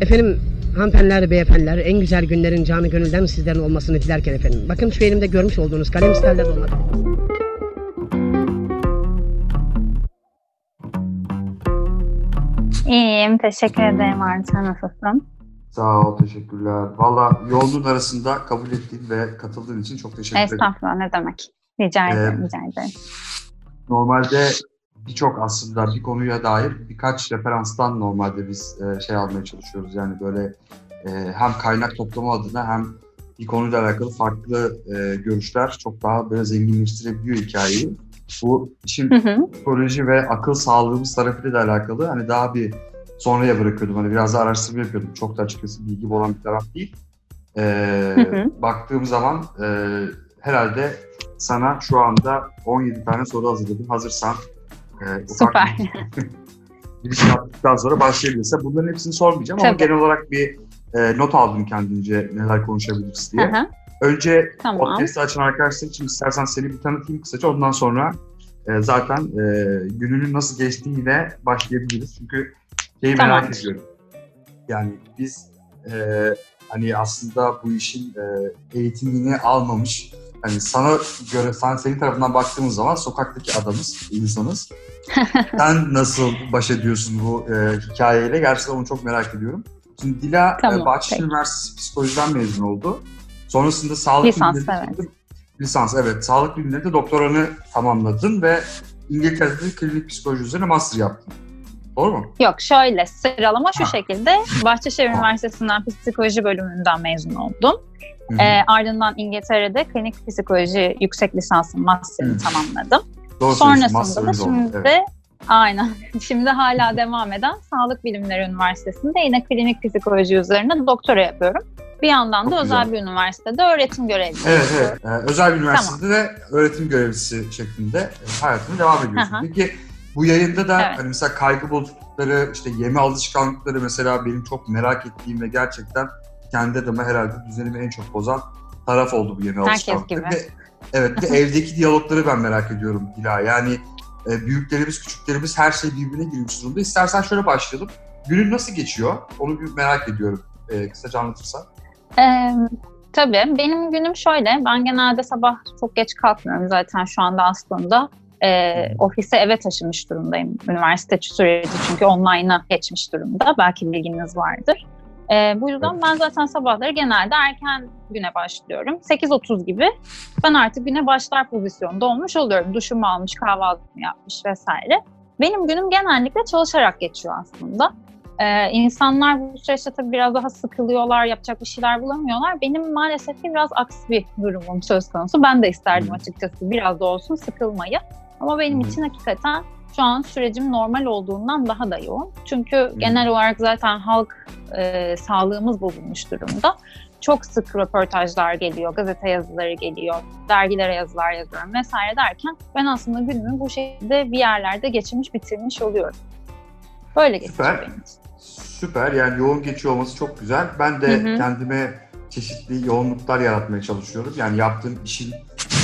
Efendim hanımefendiler, beyefendiler en güzel günlerin canı gönülden sizlerin olmasını dilerken efendim. Bakın şu elimde görmüş olduğunuz kalem isterler olmak. İyiyim, teşekkür ederim Arda. Sen nasılsın? Sağ ol, teşekkürler. Valla yoğunluğun arasında kabul ettiğin ve katıldığın için çok teşekkür ederim. Estağfurullah, ne demek. Rica Ee, ederim, rica ederim. Normalde birçok aslında bir konuya dair birkaç referanstan normalde biz e, şey almaya çalışıyoruz. Yani böyle e, hem kaynak toplama adına hem bir konuyla alakalı farklı e, görüşler çok daha böyle zenginleştirebiliyor hikayeyi. Bu işin psikoloji ve akıl sağlığımız tarafıyla da alakalı. Hani daha bir sonraya bırakıyordum. Hani biraz da araştırma yapıyordum. Çok da açıkçası bilgi olan bir taraf değil. Hı hı. Baktığım zaman e, herhalde sana şu anda 17 tane soru hazırladım. Hazırsan e, Süper. bir giriş yaptıktan sonra başlayabilirse. Bunların hepsini sormayacağım ama Tabii. genel olarak bir e, not aldım kendince neler konuşabiliriz diye. hı. Önce Tamam. podcast'ı açan arkadaşlar için istersen seni bir tanıtayım kısaca. Ondan sonra e, zaten e, gününün nasıl geçtiğiyle başlayabiliriz. Çünkü şeyi merak Tamamdır. ediyorum. Yani biz e, hani aslında bu işin e, eğitimini almamış hani sana göre sen senin tarafından baktığımız zaman sokaktaki adamız, insanız. Sen nasıl baş ediyorsun bu e, hikayeyle? Gerçekten onu çok merak ediyorum. Şimdi Dila Tamam, e, Bahçeşehir peki. Üniversitesi Psikolojiden mezun oldu. Sonrasında sağlık Lisans, bilimleri evet. lisans evet sağlık bilimlerinde doktoranı tamamladın ve İngiltere'de klinik psikoloji üzerine master yaptın. Doğru mu? Yok şöyle sıralama şu Ha. şekilde. Bahçeşehir Üniversitesi'nden psikoloji bölümünden mezun oldum. Hı hı. Ee, ardından İngiltere'de klinik psikoloji yüksek lisansım, master'ını tamamladım. Doğru. Sonrasında da öyle oldu. şimdi Evet. aynen şimdi hala devam eden Sağlık Bilimleri Üniversitesi'nde yine klinik psikoloji üzerine doktora yapıyorum. Bir yandan da Çok özel güzel. bir üniversitede öğretim görevlisi. Evet evet. Ee, özel bir üniversitede de öğretim görevlisi şeklinde e, hayatına devam ediyorsun. Peki bu yayında da Evet. hani mesela kaygı bozuklukları, işte yeme alışkanlıkları mesela benim çok merak ettiğim ve gerçekten kendi adıma herhalde düzenimi en çok bozan taraf oldu bu yeme Herkes alışkanlıkları. gibi. Ve, evet de evdeki diyalogları ben merak ediyorum Dila. Yani e, büyüklerimiz, küçüklerimiz her şey birbirine girmiş durumda. İstersen şöyle başlayalım. Günün nasıl geçiyor? Onu bir merak ediyorum. E, kısaca anlatırsan. Ee, tabii benim günüm şöyle. Ben genelde sabah çok geç kalkmıyorum zaten şu anda aslında. Ee, ofise eve taşımış durumdayım. Üniversite süreci çünkü online'a geçmiş durumda. Belki bilginiz vardır. Ee, bu yüzden ben zaten sabahları genelde erken güne başlıyorum. 8.30 gibi ben artık güne başlar pozisyonda olmuş oluyorum. Duşumu almış, kahvaltımı yapmış vesaire. Benim günüm genellikle çalışarak geçiyor aslında. Ee, insanlar bu süreçte tabii biraz daha sıkılıyorlar, yapacak bir şeyler bulamıyorlar. Benim maalesef ki biraz aksi bir durumum söz konusu. Ben de isterdim açıkçası biraz da olsun sıkılmayı. Ama benim Hı. için hakikaten şu an sürecim normal olduğundan daha da yoğun. Çünkü genel olarak zaten halk e, sağlığımız bozulmuş durumda. Çok sık röportajlar geliyor, gazete yazıları geliyor, dergilere yazılar yazıyorum vesaire derken ben aslında günümü bu şekilde bir yerlerde geçirmiş, bitirmiş oluyorum. Böyle geçiyor Süper. benim için. Süper yani yoğun geçiyor olması çok güzel. Ben de Hı hı. kendime çeşitli yoğunluklar yaratmaya çalışıyorum. Yani yaptığım işin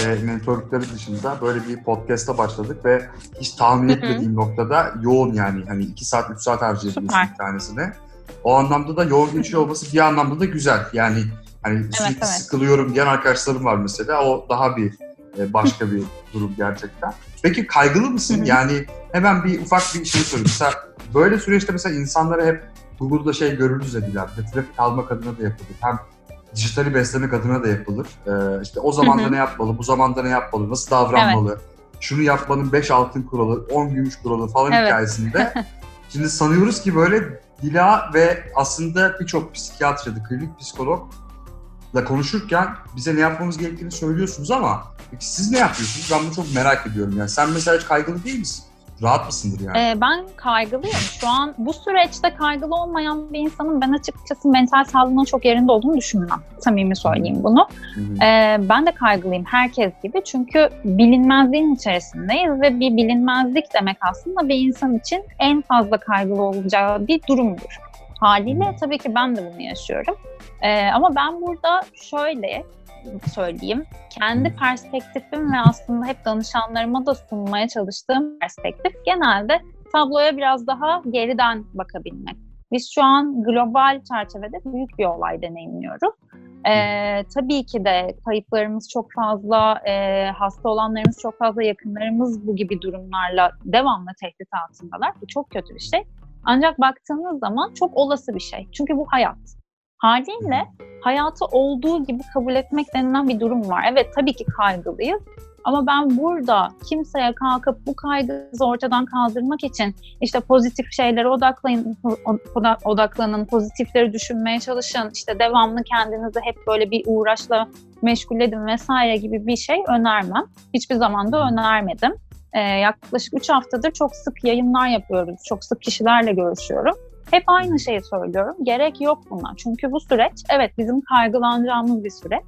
ve mentorlukları dışında böyle bir podcast'a başladık ve hiç tahmin etmediğim noktada yoğun yani hani 2 saat 3 saat harcayabiliyorsun Süper. bir tanesine. O anlamda da yoğun geçiyor olması bir anlamda da güzel. Yani hani sürekli evet. sıkılıyorum diyen arkadaşlarım var mesela. O daha bir e, başka bir durum gerçekten. Peki kaygılı mısın? Yani hemen bir ufak bir şey sorayım. Mesela böyle süreçte mesela insanlara hep Google'da şey görürüz dediler. Bir trafik almak adına da yapılır. Hem dijitali beslemek adına da yapılır. Ee, işte o zamanda Hı hı. ne yapmalı, bu zamanda ne yapmalı, nasıl davranmalı, şunu yapmanın 5 altın kuralı, 10 gümüş kuralı falan Evet. hikayesinde. Şimdi sanıyoruz ki böyle Dila ve aslında birçok psikiyatr ya da klinik psikologla konuşurken bize ne yapmamız gerektiğini söylüyorsunuz ama peki siz ne yapıyorsunuz? Ben bunu çok merak ediyorum. Yani sen mesela hiç kaygılı değil misin? Rahat mısındır yani? Ee, ben kaygılıyım. Şu an bu süreçte kaygılı olmayan bir insanın ben açıkçası mental sağlığının çok yerinde olduğunu düşünmem. Samimi söyleyeyim bunu. Ee, ben de kaygılıyım herkes gibi. Çünkü bilinmezliğin içerisindeyiz ve bir bilinmezlik demek aslında bir insan için en fazla kaygılı olacağı bir durumdur. Haliyle tabii ki ben de bunu yaşıyorum. Ee, ama ben burada şöyle söyleyeyim. Kendi perspektifim ve aslında hep danışanlarıma da sunmaya çalıştığım perspektif genelde tabloya biraz daha geriden bakabilmek. Biz şu an global çerçevede büyük bir olay deneyimliyoruz. Ee, tabii ki de kayıplarımız çok fazla, e, hasta olanlarımız çok fazla, yakınlarımız bu gibi durumlarla devamlı tehdit altındalar. Bu çok kötü bir şey. Ancak baktığınız zaman çok olası bir şey. Çünkü bu hayat. Haliyle hayatı olduğu gibi kabul etmek denilen bir durum var. Evet tabii ki kaygılıyız ama ben burada kimseye kalkıp bu kaygıyı ortadan kaldırmak için işte pozitif şeylere odaklayın, odaklanın, pozitifleri düşünmeye çalışın, işte devamlı kendinizi hep böyle bir uğraşla meşgul edin vesaire gibi bir şey önermem. Hiçbir zaman da önermedim. Ee, yaklaşık 3 haftadır çok sık yayınlar yapıyoruz, çok sık kişilerle görüşüyorum. Hep aynı şeyi söylüyorum. Gerek yok buna. Çünkü bu süreç evet bizim kaygılanacağımız bir süreç.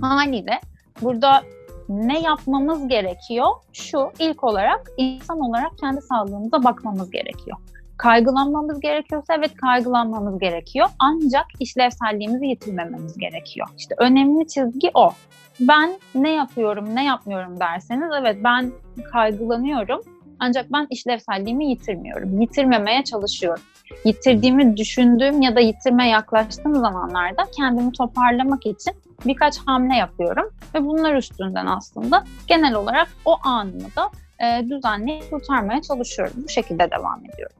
Haliyle burada ne yapmamız gerekiyor? Şu ilk olarak insan olarak kendi sağlığımıza bakmamız gerekiyor. Kaygılanmamız gerekiyorsa evet kaygılanmamız gerekiyor. Ancak işlevselliğimizi yitirmememiz gerekiyor. İşte önemli çizgi o. Ben ne yapıyorum, ne yapmıyorum derseniz evet ben kaygılanıyorum. Ancak ben işlevselliğimi yitirmiyorum. Yitirmemeye çalışıyorum. Yitirdiğimi düşündüğüm ya da yitirmeye yaklaştığım zamanlarda kendimi toparlamak için birkaç hamle yapıyorum ve bunlar üstünden aslında genel olarak o anımı da e, düzenli kurtarmaya çalışıyorum. Bu şekilde devam ediyorum.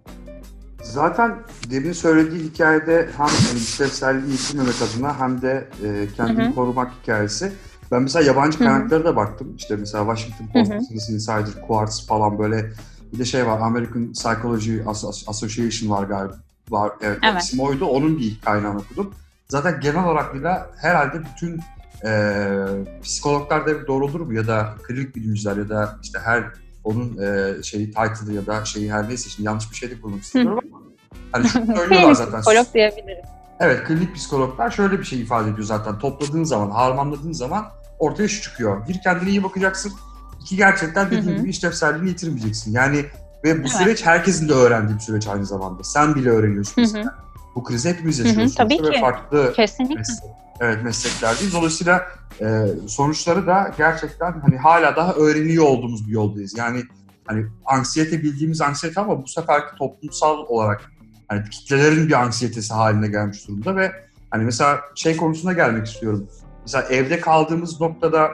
Zaten demin söylediği hikayede hem işlevselliği yitirmemek adına hem de e, kendini Hı-hı. korumak hikayesi. Ben mesela yabancı kaynaklara da baktım. İşte mesela Washington Post, Business Insider, Quartz falan böyle bir de şey var American Psychology Association var galiba. Var, evet, evet. isim oydu. Onun bir kaynağını okudum. Zaten genel olarak bile herhalde bütün e, psikologlar da doğru olur mu ya da klinik bilimciler ya da işte her onun e, şeyi title'ı ya da şeyi her neyse şimdi yanlış bir şey de kurmak istiyorum ama hani şunu söylüyorlar zaten. Psikolog diyebilirim. Evet klinik psikologlar şöyle bir şey ifade ediyor zaten topladığın zaman harmanladığın zaman ortaya şu çıkıyor. Bir kendine iyi bakacaksın. İki gerçekten dediğim Hı-hı. gibi işlevselliğini yitirmeyeceksin. Yani ve bu evet. süreç herkesin de öğrendiği bir süreç aynı zamanda. Sen bile öğreniyorsun. Hı bu krizi hepimiz yaşıyoruz. Tabii ki. Ve farklı Kesinlikle. Meslek, evet, mesleklerdeyiz. Dolayısıyla e, sonuçları da gerçekten hani hala daha öğreniyor olduğumuz bir yoldayız. Yani hani anksiyete bildiğimiz anksiyete ama bu seferki toplumsal olarak hani kitlelerin bir anksiyetesi haline gelmiş durumda ve hani mesela şey konusuna gelmek istiyorum. Mesela evde kaldığımız noktada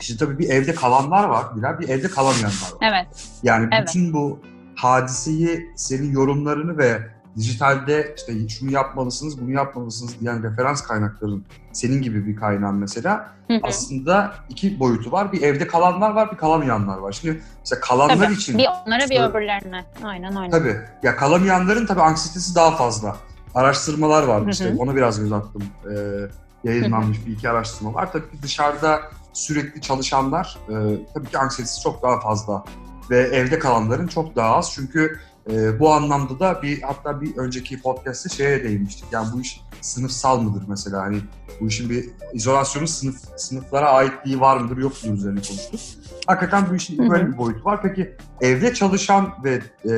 işte tabii bir evde kalanlar var, bir, bir evde kalamayanlar var. Evet. Yani evet. bütün bu hadiseyi, senin yorumlarını ve dijitalde işte şunu yapmalısınız, bunu yapmalısınız diyen referans kaynakların senin gibi bir kaynağın mesela hı hı. aslında iki boyutu var. Bir evde kalanlar var, bir kalamayanlar var. Şimdi mesela kalanlar tabii, için... Bir onlara bir öbürlerine. Aynen aynen. Tabii. Ya kalamayanların tabii anksiyetesi daha fazla. Araştırmalar var hı hı. işte. Ona biraz göz attım. Ee, yayınlanmış bir iki araştırma var. Tabii ki dışarıda sürekli çalışanlar e, tabii ki anksiyetesi çok daha fazla. Ve evde kalanların çok daha az. Çünkü e, bu anlamda da bir hatta bir önceki podcast'te şeye değinmiştik. Yani bu iş sınıfsal mıdır mesela? Hani bu işin bir izolasyonun sınıf sınıflara aitliği var mıdır yok mudur üzerine konuştuk. Hakikaten bu işin böyle bir boyutu var. Peki evde çalışan ve e,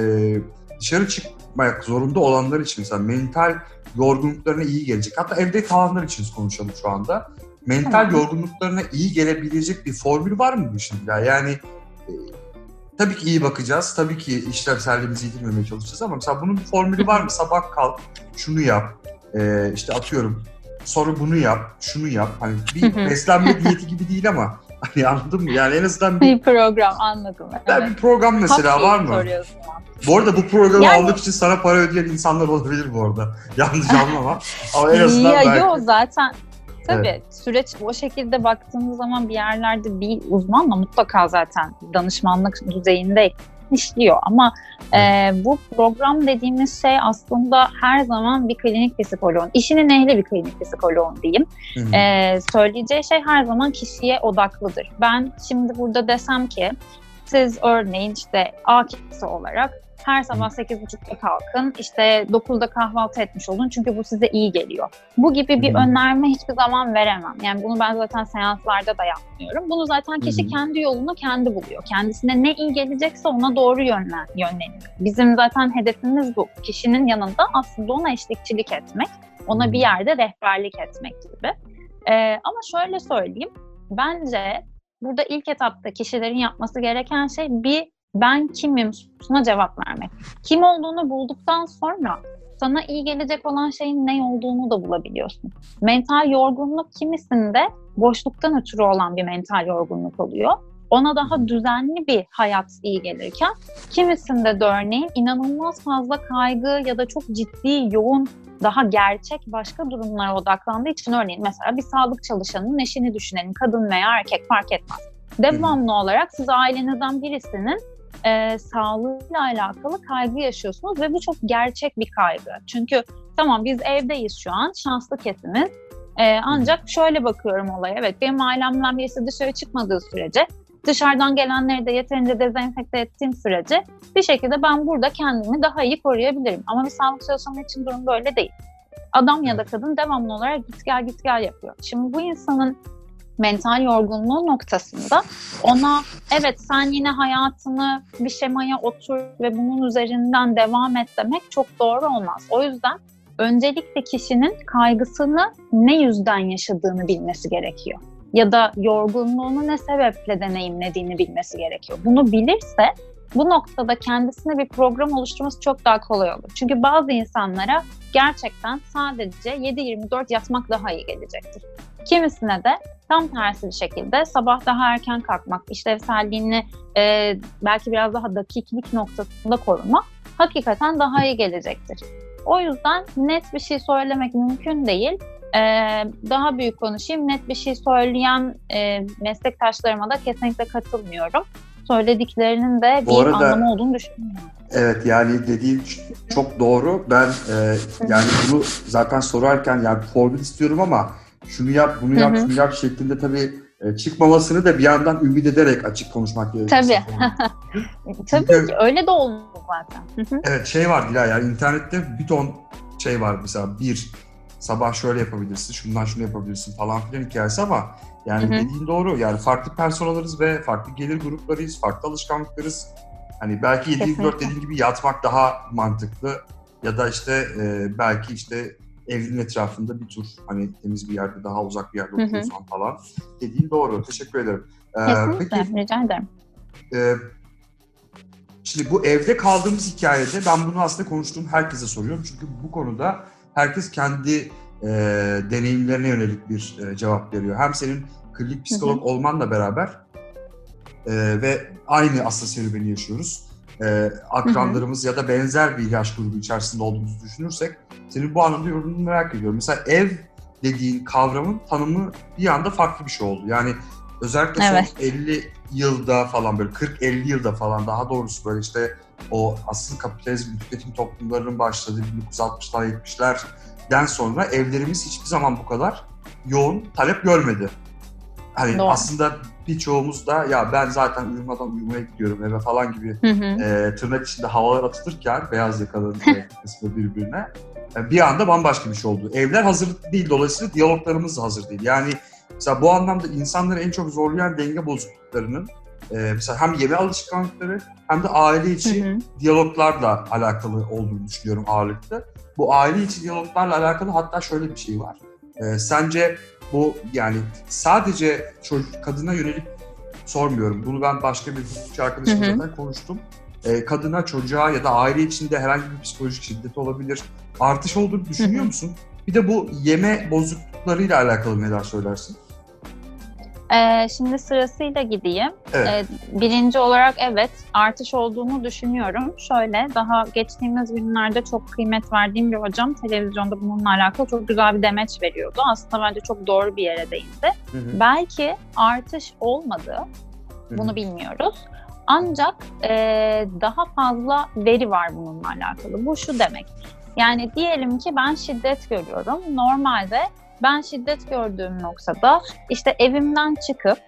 dışarı çıkmak zorunda olanlar için mesela mental yorgunluklarına iyi gelecek. Hatta evde kalanlar için konuşalım şu anda. Mental tamam. yorgunluklarına iyi gelebilecek bir formül var mı bu işin? Yani e, Tabii ki iyi bakacağız. Tabii ki işlevselliğimizi yitirmemeye çalışacağız ama mesela bunun bir formülü var mı? Sabah kalk, şunu yap, ee, işte atıyorum sonra bunu yap, şunu yap. Hani bir beslenme diyeti gibi değil ama hani anladın mı? Yani en azından bir, bir program anladım. Evet. Bir program mesela Haklıyım var mı? Bu arada bu programı yani... almak için sana para ödeyen insanlar olabilir bu arada. Yanlış anlama. ama en azından ya, belki... Yok zaten Tabii evet. süreç o şekilde baktığımız zaman bir yerlerde bir uzmanla mutlaka zaten danışmanlık düzeyinde işliyor ama e, bu program dediğimiz şey aslında her zaman bir klinik psikoloğun, işinin ehli bir klinik psikoloğun diyeyim. E, söyleyeceği şey her zaman kişiye odaklıdır. Ben şimdi burada desem ki siz örneğin işte A kişisi olarak her sabah 8.30'da kalkın, işte 9'da kahvaltı etmiş olun çünkü bu size iyi geliyor. Bu gibi bir önerme hiçbir zaman veremem. Yani bunu ben zaten seanslarda da yapmıyorum. Bunu zaten kişi kendi yolunu kendi buluyor. Kendisine ne iyi gelecekse ona doğru yönlen, yönleniyor. Bizim zaten hedefimiz bu. Kişinin yanında aslında ona eşlikçilik etmek, ona bir yerde rehberlik etmek gibi. Ee, ama şöyle söyleyeyim, bence burada ilk etapta kişilerin yapması gereken şey bir ben kimim sorusuna cevap vermek. Kim olduğunu bulduktan sonra sana iyi gelecek olan şeyin ne olduğunu da bulabiliyorsun. Mental yorgunluk kimisinde boşluktan ötürü olan bir mental yorgunluk oluyor. Ona daha düzenli bir hayat iyi gelirken kimisinde de örneğin inanılmaz fazla kaygı ya da çok ciddi, yoğun, daha gerçek başka durumlara odaklandığı için örneğin mesela bir sağlık çalışanının eşini düşünelim, kadın veya erkek fark etmez. Devamlı olarak siz ailenizden birisinin e, sağlığıyla alakalı kaygı yaşıyorsunuz ve bu çok gerçek bir kaygı. Çünkü tamam biz evdeyiz şu an, şanslı kesimiz. E, ancak şöyle bakıyorum olaya, evet benim ailemden birisi dışarı çıkmadığı sürece, dışarıdan gelenleri de yeterince dezenfekte ettiğim sürece bir şekilde ben burada kendimi daha iyi koruyabilirim. Ama bir sağlık çalışanı için durum böyle değil. Adam ya da kadın devamlı olarak git gel git gel yapıyor. Şimdi bu insanın mental yorgunluğu noktasında ona evet sen yine hayatını bir şemaya otur ve bunun üzerinden devam et demek çok doğru olmaz. O yüzden öncelikle kişinin kaygısını ne yüzden yaşadığını bilmesi gerekiyor. Ya da yorgunluğunu ne sebeple deneyimlediğini bilmesi gerekiyor. Bunu bilirse bu noktada kendisine bir program oluşturması çok daha kolay olur. Çünkü bazı insanlara gerçekten sadece 7-24 yatmak daha iyi gelecektir. Kimisine de tam tersi bir şekilde sabah daha erken kalkmak, işlevselliğini e, belki biraz daha dakiklik noktasında korumak hakikaten daha iyi gelecektir. O yüzden net bir şey söylemek mümkün değil. Ee, daha büyük konuşayım. Net bir şey söyleyen e, meslektaşlarıma da kesinlikle katılmıyorum. Söylediklerinin de Bu bir arada- anlamı olduğunu düşünmüyorum. Evet yani dediğin çok doğru. Ben e, yani bunu zaten sorarken yani formül istiyorum ama şunu yap, bunu yap, şunu yap şeklinde tabii e, çıkmamasını da bir yandan ümit ederek açık konuşmak gerekiyor. Tabii. Tabii Çünkü- ki öyle de olmalı zaten. Evet şey var Dilay yani internette bir ton şey var mesela bir sabah şöyle yapabilirsin, şundan şunu yapabilirsin falan filan hikayesi ama yani Hı hı. dediğin doğru. Yani farklı personalarız ve farklı gelir gruplarıyız, farklı alışkanlıklarız. Hani belki 7-24 Kesinlikle. dediğin gibi yatmak daha mantıklı ya da işte e, belki işte evin etrafında bir tur hani temiz bir yerde daha uzak bir yerde oturuyorsan falan. Dediğin doğru. Teşekkür ederim. Ee, Kesinlikle. peki Rica ederim. ee, şimdi bu evde kaldığımız hikayede ben bunu aslında konuştuğum herkese soruyorum. Çünkü bu konuda herkes kendi e, deneyimlerine yönelik bir e, cevap veriyor. Hem senin klinik psikolog olmanla beraber e, ve aynı aslında serüveni yaşıyoruz. E, akranlarımız ya da benzer bir yaş grubu içerisinde olduğumuzu düşünürsek senin bu anlamda yorumunu merak ediyorum. Mesela ev dediğin kavramın tanımı bir anda farklı bir şey oldu. Yani özellikle Evet. son 50 yılda falan böyle 40-50 yılda falan daha doğrusu böyle işte o asıl kapitalizm tüketim toplumlarının başladığı 1960'lar 70'lerden sonra evlerimiz hiçbir zaman bu kadar yoğun talep görmedi. Hani Doğru. aslında birçoğumuz da ya ben zaten uyumadan uyumaya gidiyorum eve falan gibi Hı hı. e, tırnak içinde havalar atılırken beyaz yakaların e, kısmı birbirine e, bir anda bambaşka bir şey oldu. Evler hazır değil dolayısıyla diyaloglarımız da hazır değil. Yani mesela bu anlamda insanları en çok zorlayan denge bozukluklarının e, mesela hem yeme alışkanlıkları hem de aile içi Hı hı. diyaloglarla alakalı olduğunu düşünüyorum ağırlıkta. Bu aile içi diyaloglarla alakalı hatta şöyle bir şey var. E, sence bu yani sadece çocuk kadına yönelik sormuyorum. Bunu ben başka bir hukukçu arkadaşımla zaten konuştum. E, kadına, çocuğa ya da aile içinde herhangi bir psikolojik şiddet olabilir. Artış olduğunu düşünüyor Hı hı. musun? Bir de bu yeme bozukluklarıyla alakalı neler söylersin? Ee, şimdi sırasıyla gideyim. Evet. Ee, birinci olarak evet artış olduğunu düşünüyorum. Şöyle daha geçtiğimiz günlerde çok kıymet verdiğim bir hocam televizyonda bununla alakalı çok güzel bir demeç veriyordu. Aslında bence çok doğru bir yere değindi. Hı hı. Belki artış olmadı, Hı hı. bunu bilmiyoruz. Ancak e, daha fazla veri var bununla alakalı. Bu şu demek. Yani diyelim ki ben şiddet görüyorum. Normalde ben şiddet gördüğüm noktada işte evimden çıkıp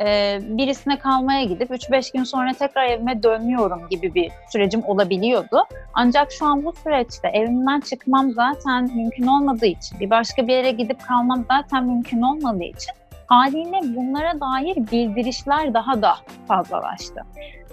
e, birisine kalmaya gidip 3-5 gün sonra tekrar evime dönüyorum gibi bir sürecim olabiliyordu. Ancak şu an bu süreçte evimden çıkmam zaten mümkün olmadığı için, bir başka bir yere gidip kalmam zaten mümkün olmadığı için haliyle bunlara dair bildirişler daha da fazlalaştı.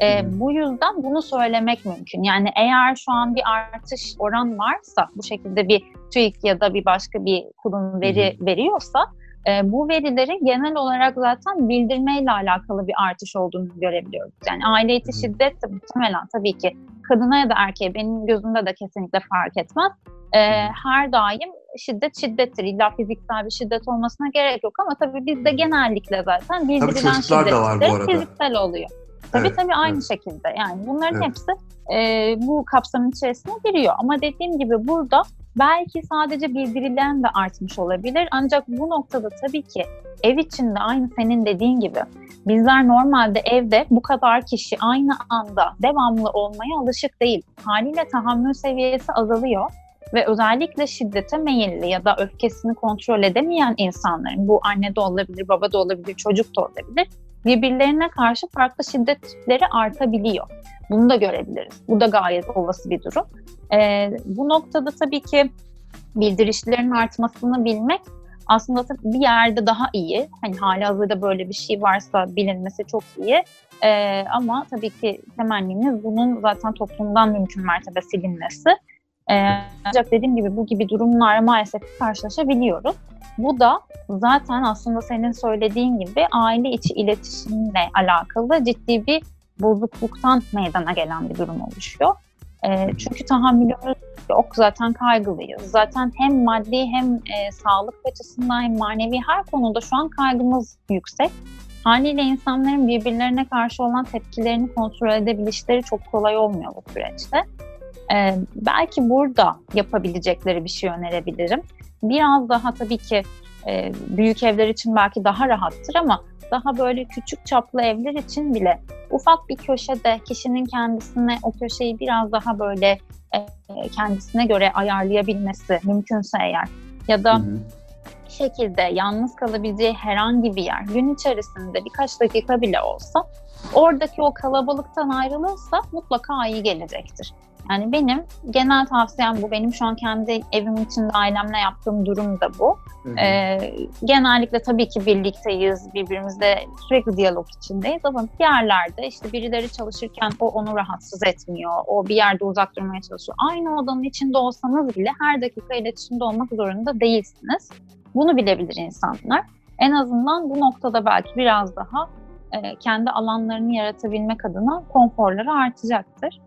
Hı. bu yüzden bunu söylemek mümkün. Yani eğer şu an bir artış oran varsa, bu şekilde bir TÜİK ya da bir başka bir kurum veri veriyorsa e, bu verilerin genel olarak zaten bildirmeyle alakalı bir artış olduğunu görebiliyoruz. Yani aile içi hı. şiddet de muhtemelen tabii ki kadına ya da erkeğe benim gözümde de kesinlikle fark etmez. E, her daim şiddet şiddettir. İlla fiziksel bir şiddet olmasına gerek yok ama tabii bizde genellikle zaten bildirilen şiddet de fiziksel oluyor. Tabii Evet, tabii aynı evet. şekilde. Yani bunların Evet. hepsi e, bu kapsamın içerisine giriyor. Ama dediğim gibi burada belki sadece bildirilen de artmış olabilir. Ancak bu noktada tabii ki ev içinde aynı senin dediğin gibi bizler normalde evde bu kadar kişi aynı anda devamlı olmaya alışık değil. Haliyle tahammül seviyesi azalıyor ve özellikle şiddete meyilli ya da öfkesini kontrol edemeyen insanların bu anne de olabilir, baba da olabilir, çocuk da olabilir birbirlerine karşı farklı şiddet tipleri artabiliyor. Bunu da görebiliriz. Bu da gayet olası bir durum. Ee, bu noktada tabii ki bildirişlerin artmasını bilmek aslında bir yerde daha iyi. Hani hali hazırda böyle bir şey varsa bilinmesi çok iyi. Ee, ama tabii ki temennimiz bunun zaten toplumdan mümkün mertebe silinmesi. Ee, ancak dediğim gibi bu gibi durumlarla maalesef karşılaşabiliyoruz. Bu da zaten aslında senin söylediğin gibi aile içi iletişimle alakalı ciddi bir bozukluktan meydana gelen bir durum oluşuyor. E, çünkü tahammülümüz yok, zaten kaygılıyız. Zaten hem maddi hem e, sağlık açısından hem manevi her konuda şu an kaygımız yüksek. Haliyle insanların birbirlerine karşı olan tepkilerini kontrol edebilişleri çok kolay olmuyor bu süreçte. E, belki burada yapabilecekleri bir şey önerebilirim. Biraz daha tabii ki e, büyük evler için belki daha rahattır ama daha böyle küçük çaplı evler için bile ufak bir köşede kişinin kendisine o köşeyi biraz daha böyle e, kendisine göre ayarlayabilmesi mümkünse eğer ya da Hı hı. şekilde yalnız kalabileceği herhangi bir yer gün içerisinde birkaç dakika bile olsa oradaki o kalabalıktan ayrılırsa mutlaka iyi gelecektir. Yani benim genel tavsiyem bu. Benim şu an kendi evim içinde ailemle yaptığım durum da bu. Hı hı. Ee, genellikle tabii ki birlikteyiz, birbirimizle sürekli diyalog içindeyiz ama bir yerlerde işte birileri çalışırken o onu rahatsız etmiyor, o bir yerde uzak durmaya çalışıyor. Aynı odanın içinde olsanız bile her dakika iletişimde olmak zorunda değilsiniz. Bunu bilebilir insanlar. En azından bu noktada belki biraz daha e, kendi alanlarını yaratabilmek adına konforları artacaktır.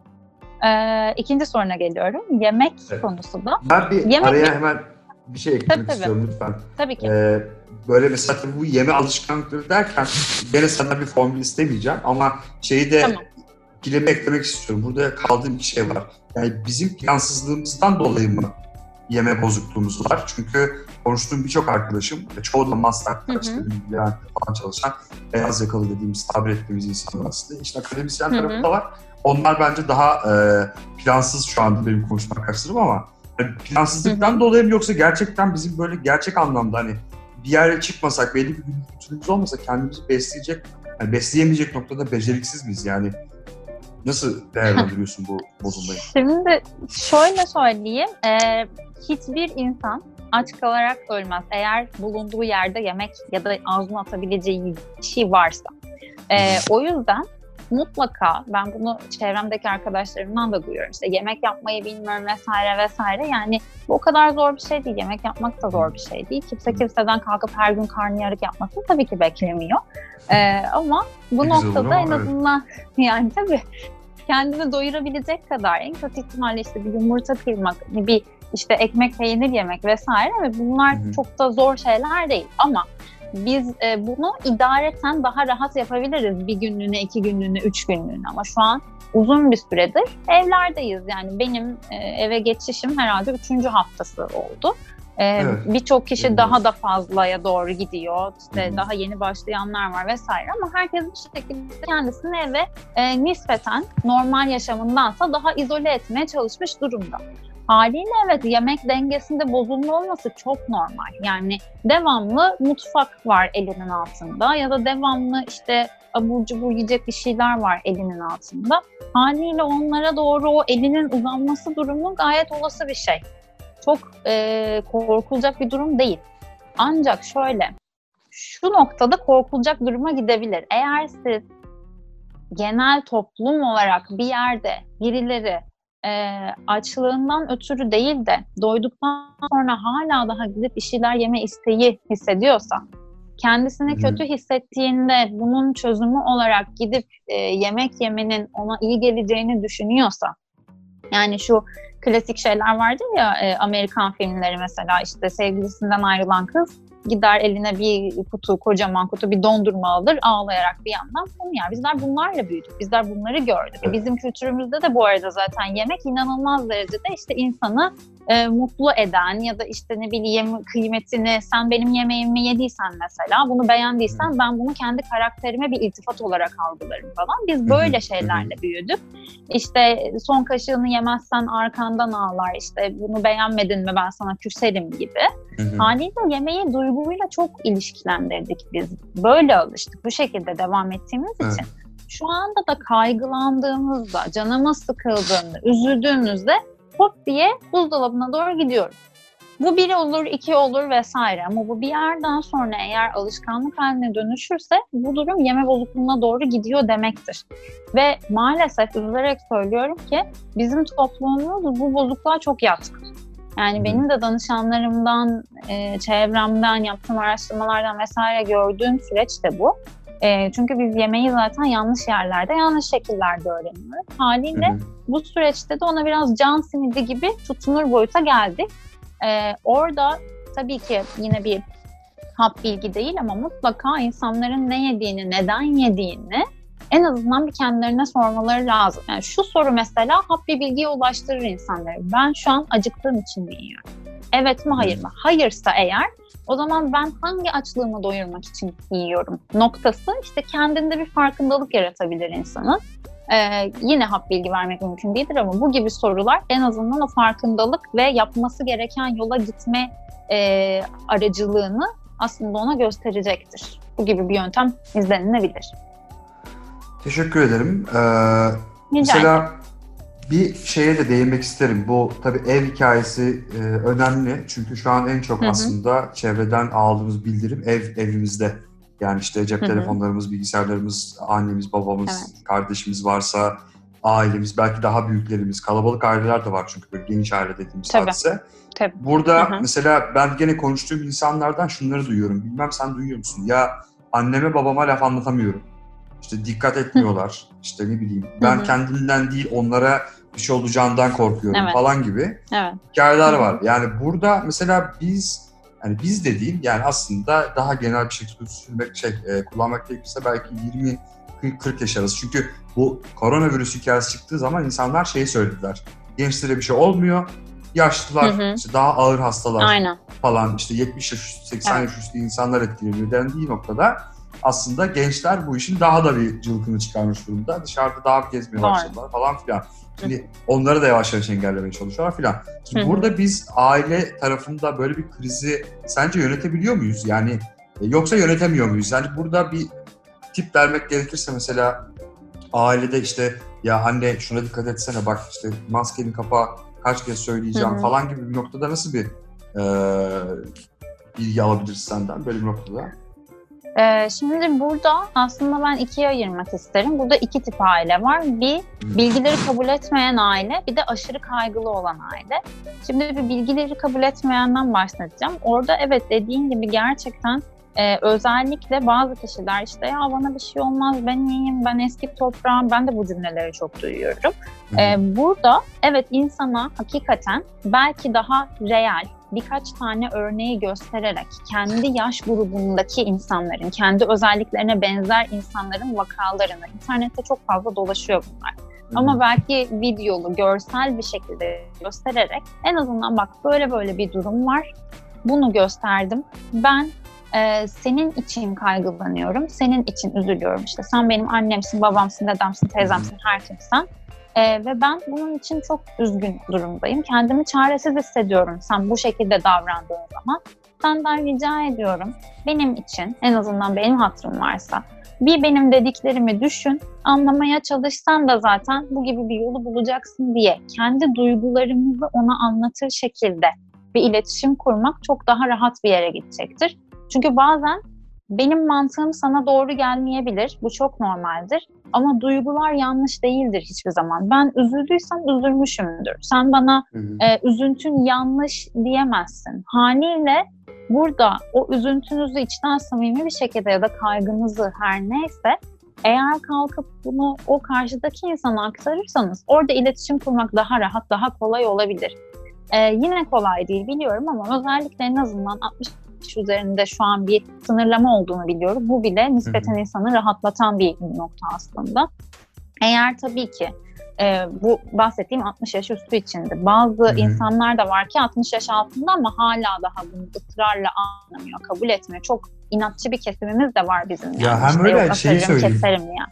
Ee, ikinci soruna geliyorum. Yemek Evet. konusu da. Ben bir Yemek- araya hemen bir şey eklemek Tabii, tabii. istiyorum lütfen. Tabii ki. Ee, böyle mesela bu yeme alışkanlıkları derken gene senden bir formül istemeyeceğim ama şeyi de Tamam. ikileme eklemek istiyorum. Burada kaldığım bir şey var. Yani bizim plansızlığımızdan dolayı mı yeme bozukluğumuz var? Çünkü konuştuğum birçok arkadaşım, ve çoğu da hı. işte falan çalışan, beyaz yakalı dediğimiz, tabir ettiğimiz insanlar aslında. İşte akademisyen tarafı da var. Onlar bence daha e, plansız şu anda benim konuşma arkadaşlarım ama yani plansızlıktan Hı dolayı mı yoksa gerçekten bizim böyle gerçek anlamda hani bir yere çıkmasak, belli bir rutinimiz olmasa kendimizi besleyecek, yani besleyemeyecek noktada beceriksiz miyiz yani? Nasıl değerlendiriyorsun bu bozulmayı? Şimdi şöyle söyleyeyim. e, hiçbir insan aç kalarak ölmez. Eğer bulunduğu yerde yemek ya da ağzına atabileceği bir şey varsa. E, o yüzden mutlaka ben bunu çevremdeki arkadaşlarımdan da duyuyorum. İşte yemek yapmayı bilmiyorum vesaire vesaire. Yani bu o kadar zor bir şey değil. Yemek yapmak da zor bir şey değil. Kimse kimseden kalkıp her gün karnıyarık yapmasını tabii ki beklemiyor. E, ama bu güzel noktada en evet. azından yani tabii kendini doyurabilecek kadar en kötü ihtimalle işte bir yumurta kırmak, bir işte ekmek peynir yemek vesaire ve bunlar Hı hı. çok da zor şeyler değil ama biz e, bunu idareten daha rahat yapabiliriz bir günlüğüne, iki günlüğüne, üç günlüğüne ama şu an uzun bir süredir evlerdeyiz. Yani benim e, eve geçişim herhalde üçüncü haftası oldu. E, Evet. Birçok kişi Evet. daha da fazlaya doğru gidiyor. İşte daha yeni başlayanlar var vesaire ama herkes bir şekilde kendisini eve e, nispeten normal yaşamındansa daha izole etmeye çalışmış durumda. Haliyle evet yemek dengesinde bozulma olması çok normal. Yani devamlı mutfak var elinin altında ya da devamlı işte abur cubur yiyecek bir şeyler var elinin altında. Haliyle onlara doğru o elinin uzanması durumu gayet olası bir şey. Çok e, korkulacak bir durum değil. Ancak şöyle, şu noktada korkulacak duruma gidebilir. Eğer siz genel toplum olarak bir yerde birileri e, açlığından ötürü değil de doyduktan sonra hala daha gidip bir şeyler yeme isteği hissediyorsa, kendisini Hı kötü hissettiğinde bunun çözümü olarak gidip e, yemek yemenin ona iyi geleceğini düşünüyorsa, yani şu klasik şeyler vardır ya e, Amerikan filmleri mesela işte sevgilisinden ayrılan kız gider eline bir kutu, kocaman kutu bir dondurma alır ağlayarak bir yandan bunu yer. Bizler bunlarla büyüdük. Bizler bunları gördük. Evet. Bizim kültürümüzde de bu arada zaten yemek inanılmaz derecede işte insanı e, mutlu eden ya da işte ne bileyim kıymetini sen benim yemeğimi yediysen mesela bunu beğendiysen ben bunu kendi karakterime bir iltifat olarak algılarım falan. Biz hı, böyle hı şeylerle büyüdük. İşte son kaşığını yemezsen arkandan ağlar işte bunu beğenmedin mi ben sana küserim gibi. Hı hı. Haliyle yemeği duyguyla çok ilişkilendirdik biz. Böyle alıştık. Bu şekilde devam ettiğimiz Evet. için. Şu anda da kaygılandığımızda, canımız sıkıldığında, üzüldüğümüzde hop diye buzdolabına doğru gidiyoruz. Bu bir olur, iki olur vesaire ama bu bir yerden sonra eğer alışkanlık haline dönüşürse bu durum yeme bozukluğuna doğru gidiyor demektir. Ve maalesef üzülerek söylüyorum ki bizim toplumumuz bu bozukluğa çok yatkın. Yani benim de danışanlarımdan, e, çevremden, yaptığım araştırmalardan vesaire gördüğüm süreç de bu. E, çünkü biz yemeği zaten yanlış yerlerde, yanlış şekillerde öğreniyoruz. Haliyle Hı hı. bu süreçte de ona biraz can simidi gibi tutunur boyuta geldik. E, orada tabii ki yine bir hap bilgi değil ama mutlaka insanların ne yediğini, neden yediğini en azından bir kendilerine sormaları lazım. Yani şu soru mesela hap bir bilgiye ulaştırır insanları. Ben şu an acıktığım için mi yiyorum? Evet mi hayır mı? Hayırsa eğer o zaman ben hangi açlığımı doyurmak için yiyorum noktası işte kendinde bir farkındalık yaratabilir insanın. Ee, yine hap bilgi vermek mümkün değildir ama bu gibi sorular en azından o farkındalık ve yapması gereken yola gitme e, aracılığını aslında ona gösterecektir. Bu gibi bir yöntem izlenilebilir. Teşekkür ederim. Ee, Rica mesela bir şeye de değinmek isterim. Bu tabii ev hikayesi e, önemli. Çünkü şu an en çok Hı hı. aslında çevreden aldığımız bildirim ev evimizde. Yani işte cep Hı hı. telefonlarımız, bilgisayarlarımız, annemiz, babamız, Evet. kardeşimiz varsa ailemiz, belki daha büyüklerimiz, kalabalık aileler de var çünkü böyle geniş aile dediğimiz Tabii. hadise. Tabii. Burada Hı hı. mesela ben gene konuştuğum insanlardan şunları duyuyorum. Bilmem sen duyuyor musun? Ya anneme babama laf anlatamıyorum. İşte dikkat etmiyorlar. İşte ne bileyim. Ben hı. kendimden değil onlara bir şey olacağından korkuyorum Evet. falan gibi Evet. hikayeler var. Yani burada mesela biz yani biz de değil yani aslında daha genel bir şekilde sürmek şey e, kullanmak gerekirse belki 20 40 40 yaş arası. Çünkü bu koronavirüs hikayesi çıktığı zaman insanlar şeyi söylediler. Gençlere bir şey olmuyor. Yaşlılar, Hı hı. işte daha ağır hastalar Aynen. falan işte 70 yaş üstü, 80 Evet. yaş üstü insanlar etkileniyor dendiği noktada aslında gençler bu işin daha da bir cılkını çıkarmış durumda. Dışarıda daha gezmeye başladılar falan filan. Şimdi onları da yavaş yavaş engellemeye çalışıyorlar filan. Şimdi burada biz aile tarafında böyle bir krizi sence yönetebiliyor muyuz? Yani e, yoksa yönetemiyor muyuz? Yani burada bir tip vermek gerekirse mesela ailede işte ya anne şuna dikkat etsene bak işte maskenin kapağı kaç kez söyleyeceğim falan gibi bir noktada nasıl bir e, bilgi alabiliriz senden böyle bir noktada? Ee, şimdi burada aslında ben ikiye ayırmak isterim. Burada iki tip aile var. Bir bilgileri kabul etmeyen aile, bir de aşırı kaygılı olan aile. Şimdi bir bilgileri kabul etmeyenden bahsedeceğim. Orada evet dediğin gibi gerçekten e, özellikle bazı kişiler işte ya bana bir şey olmaz, ben iyiyim, ben eski toprağım, ben de bu cümleleri çok duyuyorum. Ee, burada evet insana hakikaten belki daha real birkaç tane örneği göstererek kendi yaş grubundaki insanların, kendi özelliklerine benzer insanların vakalarını internette çok fazla dolaşıyor bunlar. Ama belki videolu, görsel bir şekilde göstererek en azından bak böyle böyle bir durum var. Bunu gösterdim. Ben e, senin için kaygılanıyorum, senin için üzülüyorum. İşte sen benim annemsin, babamsın, dedemsin, teyzemsin, her kimsen. E, ve ben bunun için çok üzgün durumdayım. Kendimi çaresiz hissediyorum sen bu şekilde davrandığın zaman. Senden rica ediyorum benim için en azından benim hatırım varsa bir benim dediklerimi düşün, anlamaya çalışsan da zaten bu gibi bir yolu bulacaksın diye kendi duygularımızı ona anlatır şekilde bir iletişim kurmak çok daha rahat bir yere gidecektir. Çünkü bazen benim mantığım sana doğru gelmeyebilir. Bu çok normaldir. Ama duygular yanlış değildir hiçbir zaman. Ben üzüldüysem üzülmüşümdür. Sen bana Hı hı. e, üzüntün yanlış diyemezsin. Haliyle burada o üzüntünüzü içten samimi bir şekilde ya da kaygınızı her neyse eğer kalkıp bunu o karşıdaki insana aktarırsanız orada iletişim kurmak daha rahat, daha kolay olabilir. E, yine kolay değil biliyorum ama özellikle en azından 60 üzerinde şu an bir sınırlama olduğunu biliyorum. Bu bile nispeten insanı rahatlatan bir nokta aslında. Eğer tabii ki e, bu bahsettiğim 60 yaş üstü içindi. Bazı Hı hı. insanlar da var ki 60 yaş altında ama hala daha bunu ısrarla anlamıyor, kabul etmiyor. Çok inatçı bir kesimimiz de var bizim. Ya yani. hem İşte öyle yok, şeyi atarım, söyleyeyim. Keserim ya.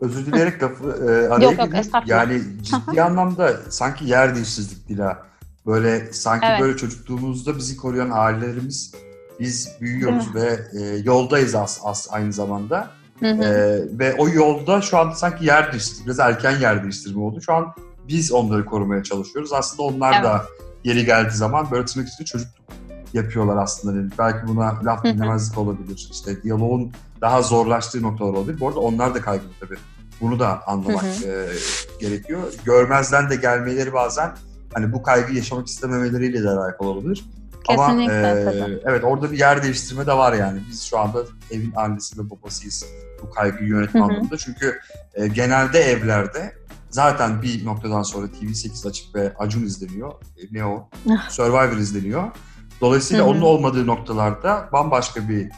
Özür dileyerek lafı e, araya Yok, yok. Yani ciddi anlamda sanki yer değiştirdik Dila. Böyle sanki Evet. böyle çocukluğumuzda bizi koruyan ailelerimiz biz büyüyoruz ve e, yoldayız as, as aynı zamanda. Hı hı. E, ve o yolda şu an sanki yer değiştirdik. Biraz erken yer değiştirme oldu. Şu an biz onları korumaya çalışıyoruz. Aslında onlar Evet. da yeri geldiği zaman böyle tırnak içinde çocukluk yapıyorlar aslında. Yani belki buna laf dinlemezlik olabilir. İşte diyaloğun daha zorlaştığı noktalar olabilir. Bu arada onlar da kaygılı tabii. Bunu da anlamak e, gerekiyor. Görmezden de gelmeleri bazen hani bu kaygıyı yaşamak istememeleriyle de alakalı olabilir. Kesinlikle Ama e, tabii. evet orada bir yer değiştirme de var yani. Biz şu anda evin annesi ve babasıyız bu kaygıyı yönetme anlamında. Çünkü e, genelde evlerde zaten bir noktadan sonra TV8 açık ve Acun izleniyor. E, ne o? Survivor izleniyor. Dolayısıyla onun olmadığı noktalarda bambaşka bir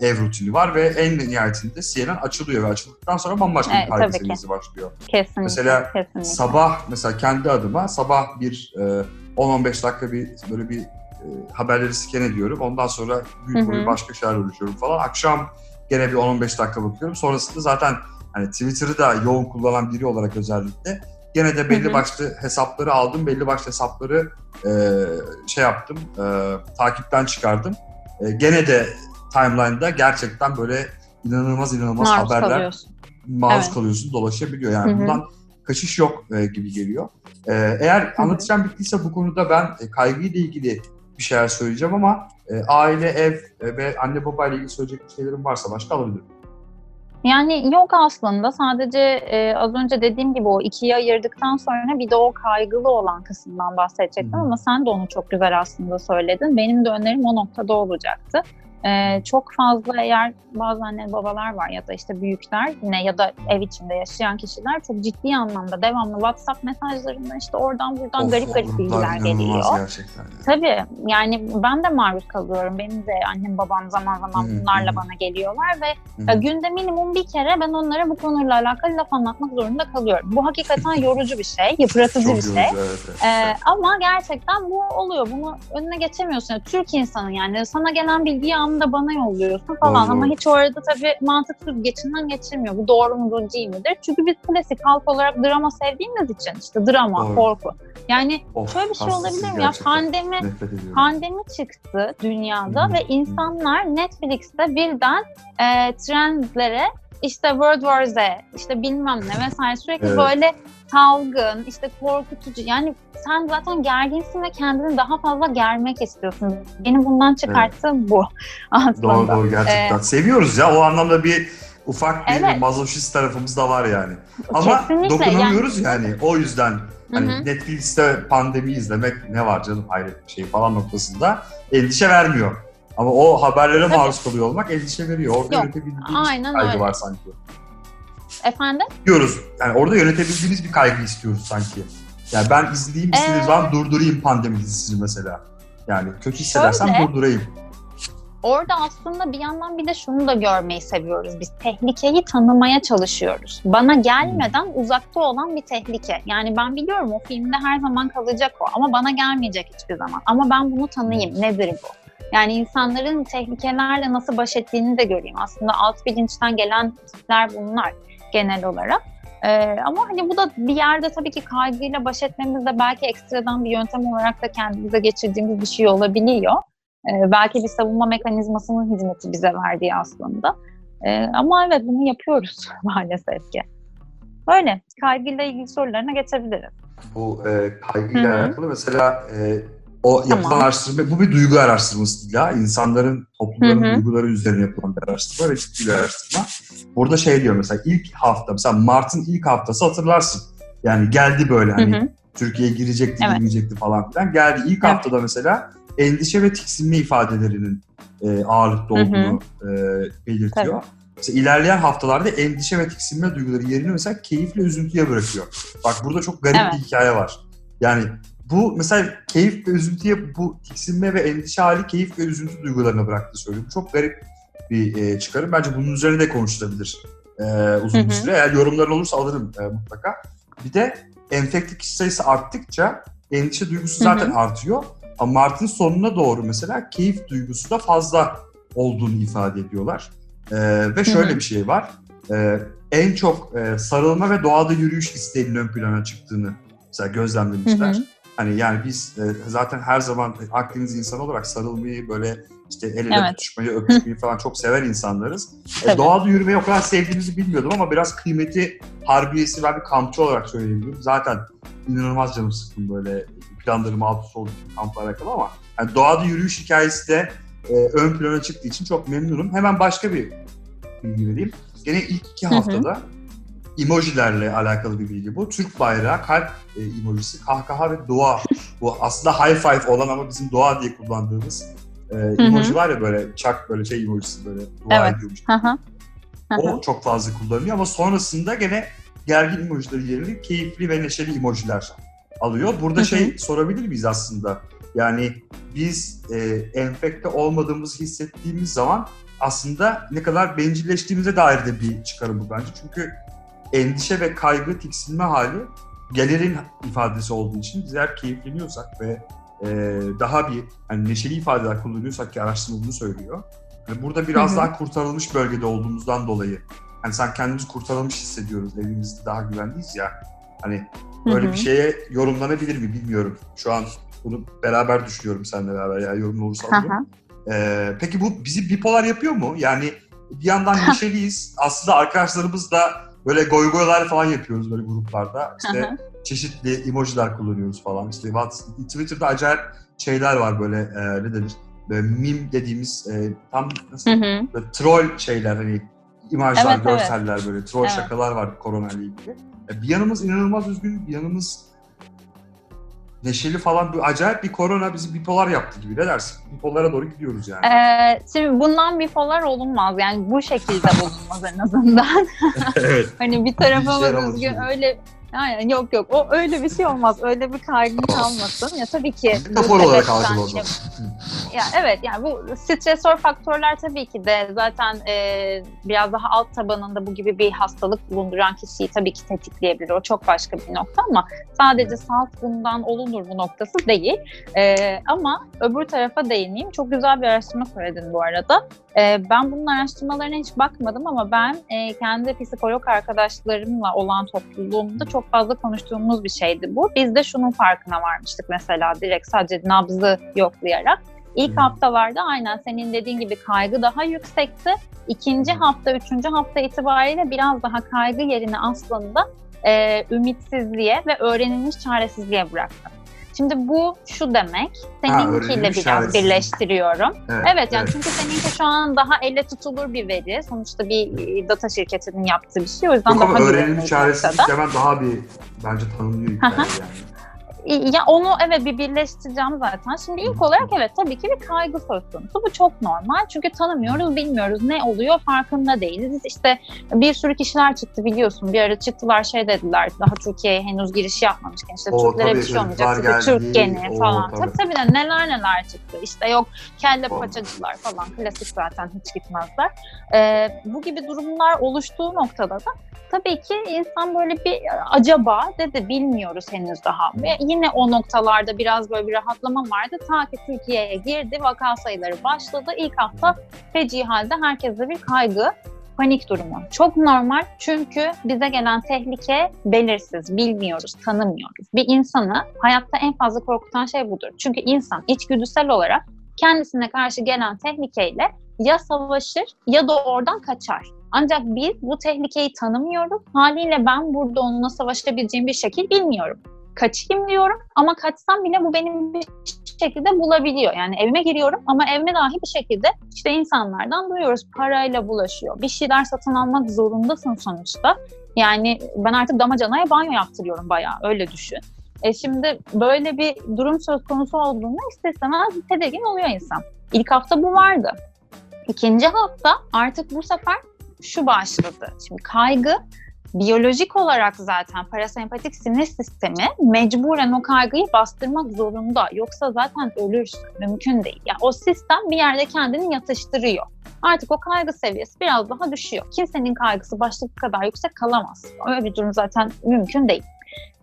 ev rutini var ve en nihayetinde CNN açılıyor ve açıldıktan sonra bambaşka Evet, bir kaygı tabii ki. seviyesi başlıyor. Kesinlikle. Mesela kesinlikle. Sabah mesela kendi adıma sabah bir e, 10-15 dakika bir böyle bir haberleri scan ediyorum. Ondan sonra gün boyu başka şeyler uğraşıyorum falan. Akşam gene bir 10-15 dakika bakıyorum. Sonrasında zaten hani Twitter'ı da yoğun kullanan biri olarak özellikle gene de belli başlı hesapları aldım. Belli başlı hesapları e, şey yaptım. e, takipten çıkardım. E, gene de timeline'da gerçekten böyle inanılmaz inanılmaz Maruz haberler kalıyorsun. maruz Evet. kalıyorsun, dolaşabiliyor. Yani Hı hı. bundan kaçış yok e, gibi geliyor. E, eğer anlatacağım bittiyse bu konuda ben e, kaygıyla ilgili bir şeyler söyleyeceğim ama e, aile, ev e, ve anne babayla ilgili söyleyecek bir şeylerim varsa başka alabilirim. Yani yok aslında sadece e, az önce dediğim gibi o ikiye ayırdıktan sonra bir de o kaygılı olan kısımdan bahsedecektim Hı ama sen de onu çok güzel aslında söyledin. Benim de önerim o noktada olacaktı. E, çok fazla eğer bazı anne babalar var ya da işte büyükler yine ya da ev içinde yaşayan kişiler çok ciddi anlamda devamlı WhatsApp mesajlarında işte oradan buradan Of, garip garip bilgiler geliyor. gerçekten. Tabii yani ben de maruz kalıyorum. Benim de annem babam zaman zaman bunlarla bana geliyorlar ve günde minimum bir kere ben onlara bu konuyla alakalı laf anlatmak zorunda kalıyorum. Bu hakikaten yorucu bir şey, yıpratıcı Çok bir şey. yorucu, evet, evet, Ee, ama gerçekten bu oluyor. Bunu önüne geçemiyorsun. Yani Türk insanı yani sana gelen bilgiyi anında bana yolluyorsun falan Doğru, ama hiç orada tabii mantık süzgecinden geçirmiyor. Bu doğru mudur değil midir? Çünkü biz klasik halk olarak drama sevdiğimiz için işte drama, Doğru. korku. Yani Of, şöyle bir şey olabilir mi ya? Pandemi. Pandemi çıktı dünyada hı. ve insanlar Netflix'te birden e, trendlere işte World War Z, işte bilmem ne vesaire sürekli Evet. böyle salgın, işte korkutucu. Yani sen zaten gerginsin ve kendini daha fazla germek istiyorsun. Benim bundan çıkarttığım bu aslında. Doğru doğru gerçekten. Seviyoruz ya o anlamda bir ufak bir Evet. mazoşist tarafımız da var yani. Ama Kesinlikle. dokunamıyoruz yani. O yüzden hani Hı hı. Netflix'te pandemi izlemek ne var canım hayret bir şey falan noktasında endişe vermiyor. Ama o haberlere Tabii. maruz kalıyor olmak endişe veriyor. Orada Yok, aynen bir kaygı öyle. var sanki. Efendim? Diyoruz. Yani orada yönetebildiğimiz bir kaygı istiyoruz sanki. Yani ben izleyeyim istediğim Ee, zaman durdurayım pandemi dizisini mesela. Yani kötü hissedersem Şöyle. durdurayım. Orada aslında bir yandan bir de şunu da görmeyi seviyoruz. Biz tehlikeyi tanımaya çalışıyoruz. Bana gelmeden uzakta olan bir tehlike. Yani ben biliyorum o filmde her zaman kalacak o ama bana gelmeyecek hiçbir zaman. Ama ben bunu tanıyayım. Nedir bu? Yani insanların tehlikelerle nasıl baş ettiğini de göreyim. Aslında alt bilinçten gelen tipler bunlar genel olarak. Ee, ama hani bu da bir yerde tabii ki kaygıyla baş etmemizde belki ekstradan bir yöntem olarak da kendimize geçirdiğimiz bir şey olabiliyor. Ee, belki bir savunma mekanizmasının hizmeti bize verdiği aslında. Ee, ama evet bunu yapıyoruz maalesef ki. Böyle kaygıyla ilgili sorularına geçebiliriz. Bu e, kaygıyla Hı hı. alakalı mesela e, O Tamam. yapılan araştırma, bu bir duygu araştırması değil ya. İnsanların, toplumların Hı hı. duyguları üzerine yapılan bir araştırma ve ciddi bir araştırma. Burada şey diyor mesela ilk hafta, mesela Mart'ın ilk haftası hatırlarsın. Yani geldi böyle hani hı. Türkiye'ye girecekti, Evet. girmeyecekti falan filan. Geldi ilk Evet. haftada mesela endişe ve tiksinme ifadelerinin e, Hı hı. olduğunu e, belirtiyor. Mesela ilerleyen haftalarda endişe ve tiksinme duyguları yerini mesela keyifle üzüntüye bırakıyor. Bak burada çok garip Evet. bir hikaye var. Yani bu mesela keyif ve üzüntüye bu tiksinme ve endişe hali keyif ve üzüntü duygularına bıraktı söylüyor. Bu çok garip bir e, çıkarım. Bence bunun üzerine de konuşulabilir e, uzun Hı bir süre. Eğer yorumların olursa alırım e, mutlaka. Bir de enfekte kişi sayısı arttıkça endişe duygusu Hı hı. zaten artıyor. Ama Mart'ın sonuna doğru mesela keyif duygusu da fazla olduğunu ifade ediyorlar. E, ve şöyle hı. bir şey var. E, en çok e, sarılma ve doğada yürüyüş isteğinin ön plana çıktığını mesela gözlemlemişler. Hı hı. Hani yani biz e, zaten her zaman Akdeniz insanı olarak sarılmayı böyle işte el ele Evet. tutuşmayı, öpüşmeyi falan çok sever insanlarız. E, doğada yürümeyi o kadar sevdiğimizi bilmiyordum ama biraz kıymeti harbiyesi ben bir kampçı olarak söyleyebilirim. Zaten inanılmaz canım sıktım böyle planlarım alt üst oldu kampla alakalı ama yani doğada yürüyüş hikayesi de e, ön plana çıktığı için çok memnunum. Hemen başka bir bilgi vereyim. Gene ilk iki Hı hı. Emojilerle alakalı bir bilgi bu. Türk bayrağı, kalp e, emojisi, kahkaha ve dua. Bu aslında high five olan ama bizim dua diye kullandığımız e, emoji var ya böyle çak böyle şey emojisi böyle dua Evet. ediyormuş. Hı hı. O çok fazla kullanılıyor ama sonrasında gene gergin emojileri yerine keyifli ve neşeli emojiler alıyor. Burada Hı hı. şey sorabilir miyiz aslında? Yani biz e, enfekte olmadığımızı hissettiğimiz zaman aslında ne kadar bencilleştiğimize dair de bir çıkarım bu bence. Çünkü endişe ve kaygı, tiksinme hali gelirin ifadesi olduğu için biz eğer keyifleniyorsak ve e, daha bir hani neşeli ifadeler kullanıyorsak ki araştırma bunu söylüyor. Ve burada biraz Hı hı. daha kurtarılmış bölgede olduğumuzdan dolayı hani sen kendimizi kurtarılmış hissediyoruz. Evimizde daha güvenliyiz ya. Hani böyle bir şeye yorumlanabilir mi bilmiyorum. Şu an bunu beraber düşünüyorum seninle beraber. Ya yorum olursa alırım. Ee, peki bu bizi bipolar yapıyor mu? Yani bir yandan neşeliyiz. Aslında arkadaşlarımızla böyle goygoylar falan yapıyoruz böyle gruplarda. İşte çeşitli emojiler kullanıyoruz falan. İşte Twitter'da acayip şeyler var böyle e, ne denir? Böyle meme dediğimiz e, tam nasıl böyle troll şeyler hani imajlar, Evet, evet. görseller böyle troll Evet. şakalar var korona ile ilgili. E, bir yanımız inanılmaz üzgün, bir yanımız neşeli falan bir acayip bir korona bizi bipolar yaptı gibi. Ne dersin? Bipolara doğru gidiyoruz yani. Ee, şimdi bundan bipolar olunmaz. Yani bu şekilde bulunmaz en azından. evet. Hani bir işe tarafımız yaramaz üzgün gibi. öyle yani yok yok o öyle bir şey olmaz. Öyle bir kaygın kalmasın. Ya tabii ki Metafor olarak sebepten- algıla o zaman. Ya evet yani bu stresör faktörler tabii ki de zaten e, biraz daha alt tabanında bu gibi bir hastalık bulunduran kişiyi tabii ki tetikleyebilir. O çok başka bir nokta ama sadece salt bundan olunur bu noktası değil. E, ama öbür tarafa değineyim. Çok güzel bir araştırma söyledin bu arada. E, ben bunun araştırmalarına hiç bakmadım ama ben e, kendi psikolog arkadaşlarımla olan topluluğumda çok fazla konuştuğumuz bir şeydi bu. Biz de şunun farkına varmıştık mesela direkt sadece nabzı yoklayarak. İlk Hmm. haftalarda aynen senin dediğin gibi kaygı daha yüksekti. İkinci hafta, üçüncü hafta itibariyle biraz daha kaygı yerini aslında e, ümitsizliğe ve öğrenilmiş çaresizliğe bıraktı. Şimdi bu şu demek, seninkiyle biraz birleştiriyorum. Evet, Evet yani çünkü seninki şu an daha elle tutulur bir veri. Sonuçta bir e, data şirketinin yaptığı bir şey. O yüzden Yok daha ama noktada. çaresizlik hemen daha bir bence tanımlıyor yani. Ya onu evet bir birleştireceğim zaten. Şimdi ilk olarak evet tabii ki bir kaygı söz konusu. Bu çok normal. Çünkü tanımıyoruz, bilmiyoruz ne oluyor farkında değiliz. İşte bir sürü kişiler çıktı biliyorsun. Bir ara çıktılar şey dediler. Daha Türkiye'ye henüz giriş yapmamışken işte O, Türklere tabii, bir şey olmayacak. geldi, Türk geni o, falan. tabii. Tabii tabii de neler neler çıktı. İşte yok kelle O. paçacılar falan. Klasik zaten hiç gitmezler. Ee, bu gibi durumlar oluştuğu noktada da tabii ki insan böyle bir acaba dedi bilmiyoruz henüz daha. Ve yine o noktalarda biraz böyle bir rahatlama vardı. Ta ki Türkiye'ye girdi, vaka sayıları başladı. İlk hafta feci halde herkeste bir kaygı, panik durumu. Çok normal çünkü bize gelen tehlike belirsiz, bilmiyoruz, tanımıyoruz. Bir insanı hayatta en fazla korkutan şey budur. Çünkü insan içgüdüsel olarak kendisine karşı gelen tehlikeyle ya savaşır ya da oradan kaçar. Ancak biz bu tehlikeyi tanımıyoruz. Haliyle ben burada onunla savaşabileceğim bir şekil bilmiyorum. Kaçayım diyorum ama kaçsam bile bu benim bir şekilde bulabiliyor. Yani evime giriyorum ama evime dahi bir şekilde işte insanlardan duyuyoruz. Parayla bulaşıyor. Bir şeyler satın almak zorundasın sonuçta. Yani ben artık damacanaya banyo yaptırıyorum bayağı öyle düşün. E şimdi böyle bir durum söz konusu olduğunda istemez tedirgin oluyor insan. İlk hafta bu vardı. İkinci hafta artık bu sefer şu başladı. Şimdi kaygı biyolojik olarak zaten parasempatik sinir sistemi mecburen o kaygıyı bastırmak zorunda. Yoksa zaten ölürsün. Mümkün değil. Yani o sistem bir yerde kendini yatıştırıyor. Artık o kaygı seviyesi biraz daha düşüyor. Kimsenin kaygısı başlık kadar yüksek kalamaz. Öyle bir durum zaten mümkün değil.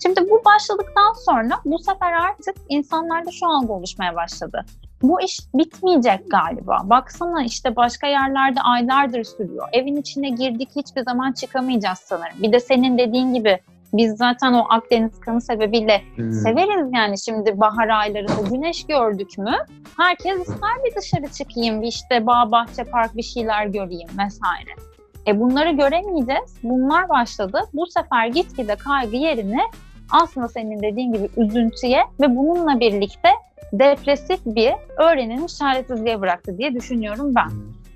Şimdi bu başladıktan sonra bu sefer artık insanlarda şu algı oluşmaya başladı. Bu iş bitmeyecek galiba. Baksana işte başka yerlerde aylardır sürüyor. Evin içine girdik hiçbir zaman çıkamayacağız sanırım. Bir de senin dediğin gibi biz zaten o Akdeniz kanı sebebiyle hmm. severiz yani şimdi bahar aylarında güneş gördük mü herkes ister bir dışarı çıkayım bir işte bağ bahçe park bir şeyler göreyim vesaire. E bunları göremeyeceğiz. Bunlar başladı. Bu sefer gitgide kaygı yerini aslında senin dediğin gibi üzüntüye ve bununla birlikte depresif bir öğrenilmiş çaresizliğe bıraktı diye düşünüyorum ben.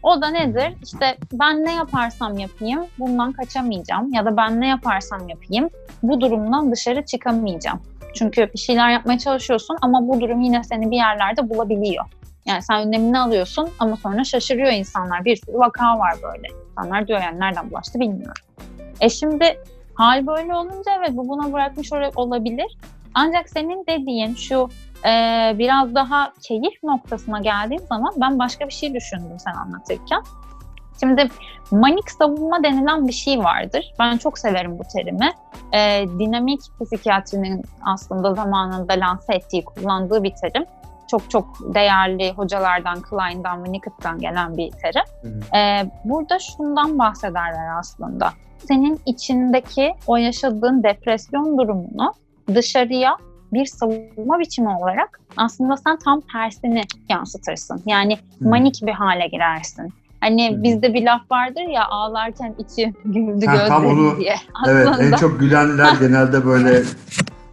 O da nedir? İşte ben ne yaparsam yapayım bundan kaçamayacağım ya da ben ne yaparsam yapayım bu durumdan dışarı çıkamayacağım. Çünkü bir şeyler yapmaya çalışıyorsun ama bu durum yine seni bir yerlerde bulabiliyor. Yani sen önlemini alıyorsun ama sonra şaşırıyor insanlar. Bir sürü vaka var böyle. İnsanlar diyor yani nereden bulaştı bilmiyorum. E şimdi hal böyle olunca evet bu buna bırakmış olabilir. Ancak senin dediğin şu e, biraz daha keyif noktasına geldiğim zaman ben başka bir şey düşündüm sen anlatırken. Şimdi manik savunma denilen bir şey vardır. Ben çok severim bu terimi. E, dinamik psikiyatrinin aslında zamanında lanse ettiği, kullandığı bir terim. Çok çok değerli hocalardan, Klein'dan ve Nickett'tan gelen bir terim. E, burada şundan bahsederler aslında. Senin içindeki o yaşadığın depresyon durumunu dışarıya bir savunma biçimi olarak aslında sen tam tersini yansıtırsın. Yani hmm. manik bir hale girersin. Hani hmm. bizde bir laf vardır ya ağlarken içi güldü gözleri diye. Aslında... Evet en çok gülenler genelde böyle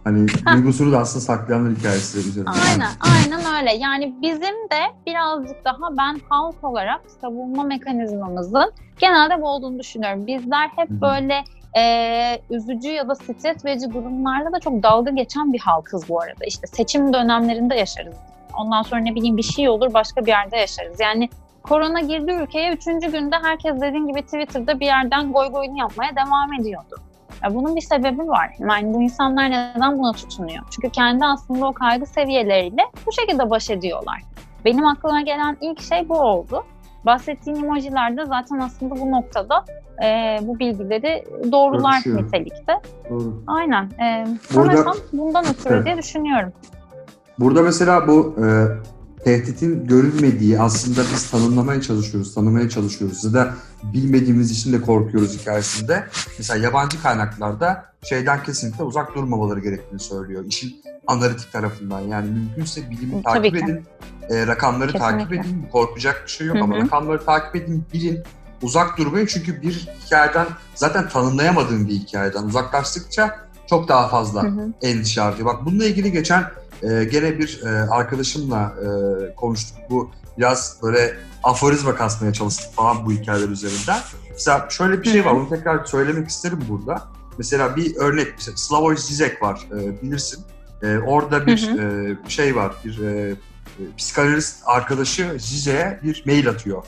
Hani duygusunu da aslında saklayanlar hikayesi üzerine. Aynen, aynen öyle. Yani bizim de birazcık daha ben halk olarak savunma mekanizmamızın genelde bu olduğunu düşünüyorum. Bizler hep Hı-hı. böyle e, üzücü ya da stres verici durumlarla da çok dalga geçen bir halkız bu arada. İşte seçim dönemlerinde yaşarız. Ondan sonra ne bileyim bir şey olur başka bir yerde yaşarız. Yani korona girdi ülkeye üçüncü günde herkes dediğin gibi Twitter'da bir yerden goy goyunu yapmaya devam ediyordu. Ya bunun bir sebebi var. Yani bu insanlar neden buna tutunuyor? Çünkü kendi aslında o kaygı seviyeleriyle bu şekilde baş ediyorlar. Benim aklıma gelen ilk şey bu oldu. Bahsettiğin emojiler de zaten aslında bu noktada e, bu bilgileri doğrular Örtüşüyor. nitelikte. Doğru. Aynen. E, Burada, bundan ötürü evet. diye düşünüyorum. Burada mesela bu e, tehditin görülmediği aslında biz tanımlamaya çalışıyoruz, tanımaya çalışıyoruz ya da bilmediğimiz için de korkuyoruz hikayesinde. Mesela yabancı kaynaklarda şeyden kesinlikle uzak durmamaları gerektiğini söylüyor. İşin analitik tarafından yani mümkünse bilimi Tabii takip ki. edin, e, rakamları kesinlikle. takip edin. Korkacak bir şey yok Hı-hı. ama rakamları takip edin, bilin. Uzak durmayın çünkü bir hikayeden zaten tanımlayamadığın bir hikayeden uzaklaştıkça çok daha fazla Hı-hı. endişe artıyor. Bak bununla ilgili geçen e, gene bir e, arkadaşımla e, konuştuk. Bu biraz böyle aforizma kasmaya çalıştık falan bu hikayeler üzerinden. Mesela şöyle bir şey var, onu tekrar söylemek isterim burada. Mesela bir örnek, mesela Slavoj Zizek var, e, bilirsin. E, orada bir hı hı. E, şey var, bir e, psikanalist arkadaşı Zizek'e bir mail atıyor.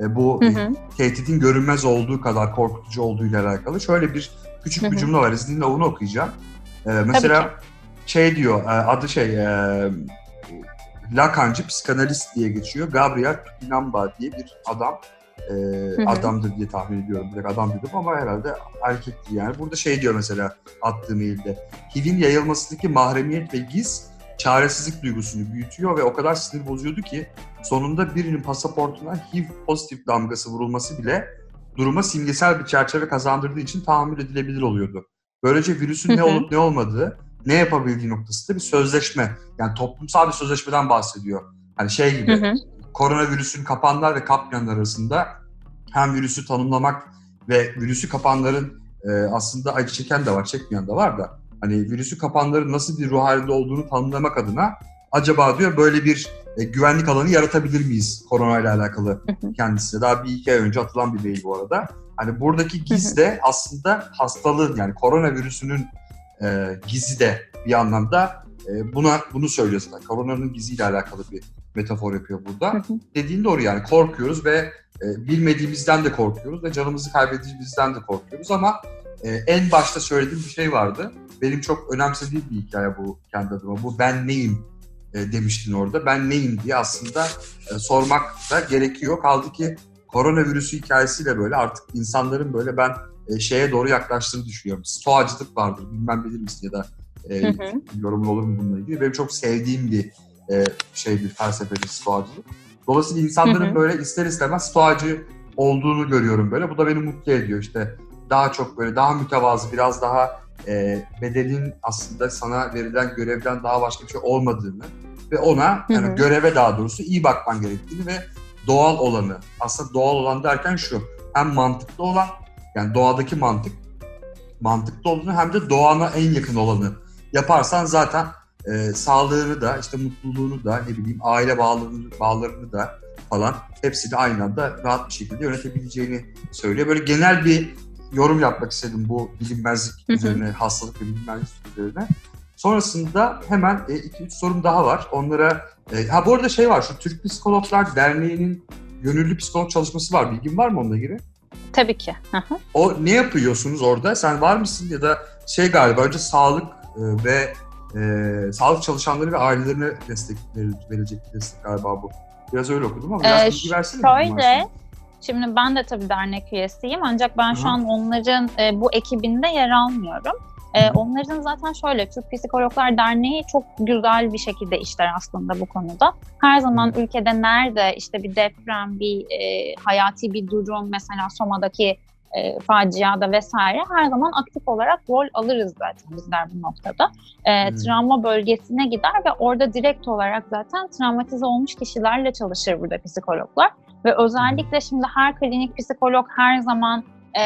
E, bu hı hı. tehditin görünmez olduğu kadar korkutucu olduğu ile alakalı. Şöyle bir küçük hı hı. bir cümle var, izninle onu okuyacağım. E, mesela şey diyor, e, adı şey, e, Lacancı psikanalist diye geçiyor. Gabriel Tupinamba diye bir adam. E, adamdır diye tahmin ediyorum. Direkt adam dedim ama herhalde erkekti yani. Burada şey diyor mesela attığı mailde. HIV'in yayılmasındaki mahremiyet ve giz çaresizlik duygusunu büyütüyor ve o kadar sinir bozuyordu ki sonunda birinin pasaportuna HIV pozitif damgası vurulması bile duruma simgesel bir çerçeve kazandırdığı için tahammül edilebilir oluyordu. Böylece virüsün ne olup ne olmadığı ne yapabildiği noktasında bir sözleşme. Yani toplumsal bir sözleşmeden bahsediyor. Hani şey gibi koronavirüsün kapanlar ve kapmayanlar arasında hem virüsü tanımlamak ve virüsü kapanların e, aslında acı çeken de var, çekmeyen de var da hani virüsü kapanların nasıl bir ruh halinde olduğunu tanımlamak adına acaba diyor böyle bir e, güvenlik alanı yaratabilir miyiz koronayla alakalı kendisine. Daha bir iki ay önce atılan bir mail bu arada. Hani buradaki giz de aslında hastalığın yani koronavirüsünün e, gizi de bir anlamda e, buna bunu söylüyor zaten. Koronanın giziyle alakalı bir metafor yapıyor burada. Dediğin doğru yani korkuyoruz ve e, bilmediğimizden de korkuyoruz ve canımızı kaybedeceğimizden de korkuyoruz ama e, en başta söylediğim bir şey vardı. Benim çok önemsediğim bir hikaye bu kendi adıma. Bu ben neyim e, demiştin orada. Ben neyim diye aslında e, sormak da gerekiyor. Kaldı ki koronavirüsü hikayesiyle böyle artık insanların böyle ben e, şeye doğru yaklaştığını düşünüyorum. Stoacılık vardır. Bilmem bilir misin ya da e, Hı hı. yorumun olur mu bununla ilgili. Benim çok sevdiğim bir e, şeydir felsefedir stoacılık. Dolayısıyla insanların Hı hı. böyle ister istemez stoacı olduğunu görüyorum böyle. Bu da beni mutlu ediyor işte. Daha çok böyle daha mütevazı, biraz daha e, bedenin aslında sana verilen görevden daha başka bir şey olmadığını ve ona Hı yani hı. göreve daha doğrusu iyi bakman gerektiğini ve doğal olanı. Aslında doğal olan derken şu. Hem mantıklı olan yani doğadaki mantık mantıklı olduğunu hem de doğana en yakın olanı yaparsan zaten e, sağlığını da işte mutluluğunu da ne bileyim aile bağlarını, bağlarını da falan hepsini aynı anda rahat bir şekilde yönetebileceğini söylüyor. Böyle genel bir yorum yapmak istedim bu bilinmezlik üzerine, hastalık ve bilinmezlik üzerine. Sonrasında hemen 2-3 sorum daha var. Onlara e, ha bu arada şey var şu Türk Psikologlar Derneği'nin gönüllü psikolog çalışması var. Bilgin var mı onunla ilgili? Tabii ki. O ne yapıyorsunuz orada? Sen var mısın ya da şey galiba önce sağlık e, ve e, sağlık çalışanları ve ailelerine destek ver- verecek bir destek galiba bu. Biraz öyle okudum ama biraz Ee, bilgi versene. Şöyle, şimdi ben de tabii dernek üyesiyim ancak ben Hı şu an onların e, bu ekibinde yer almıyorum. E, onların zaten şöyle, Türk Psikologlar Derneği çok güzel bir şekilde işler aslında bu konuda. Her zaman ülkede nerede işte bir deprem, bir e, hayati bir durum, mesela Soma'daki e, faciada vesaire her zaman aktif olarak rol alırız zaten bizler bu noktada. E, Hmm. Travma bölgesine gider ve orada direkt olarak zaten travmatize olmuş kişilerle çalışır burada psikologlar. Ve özellikle şimdi her klinik psikolog her zaman e,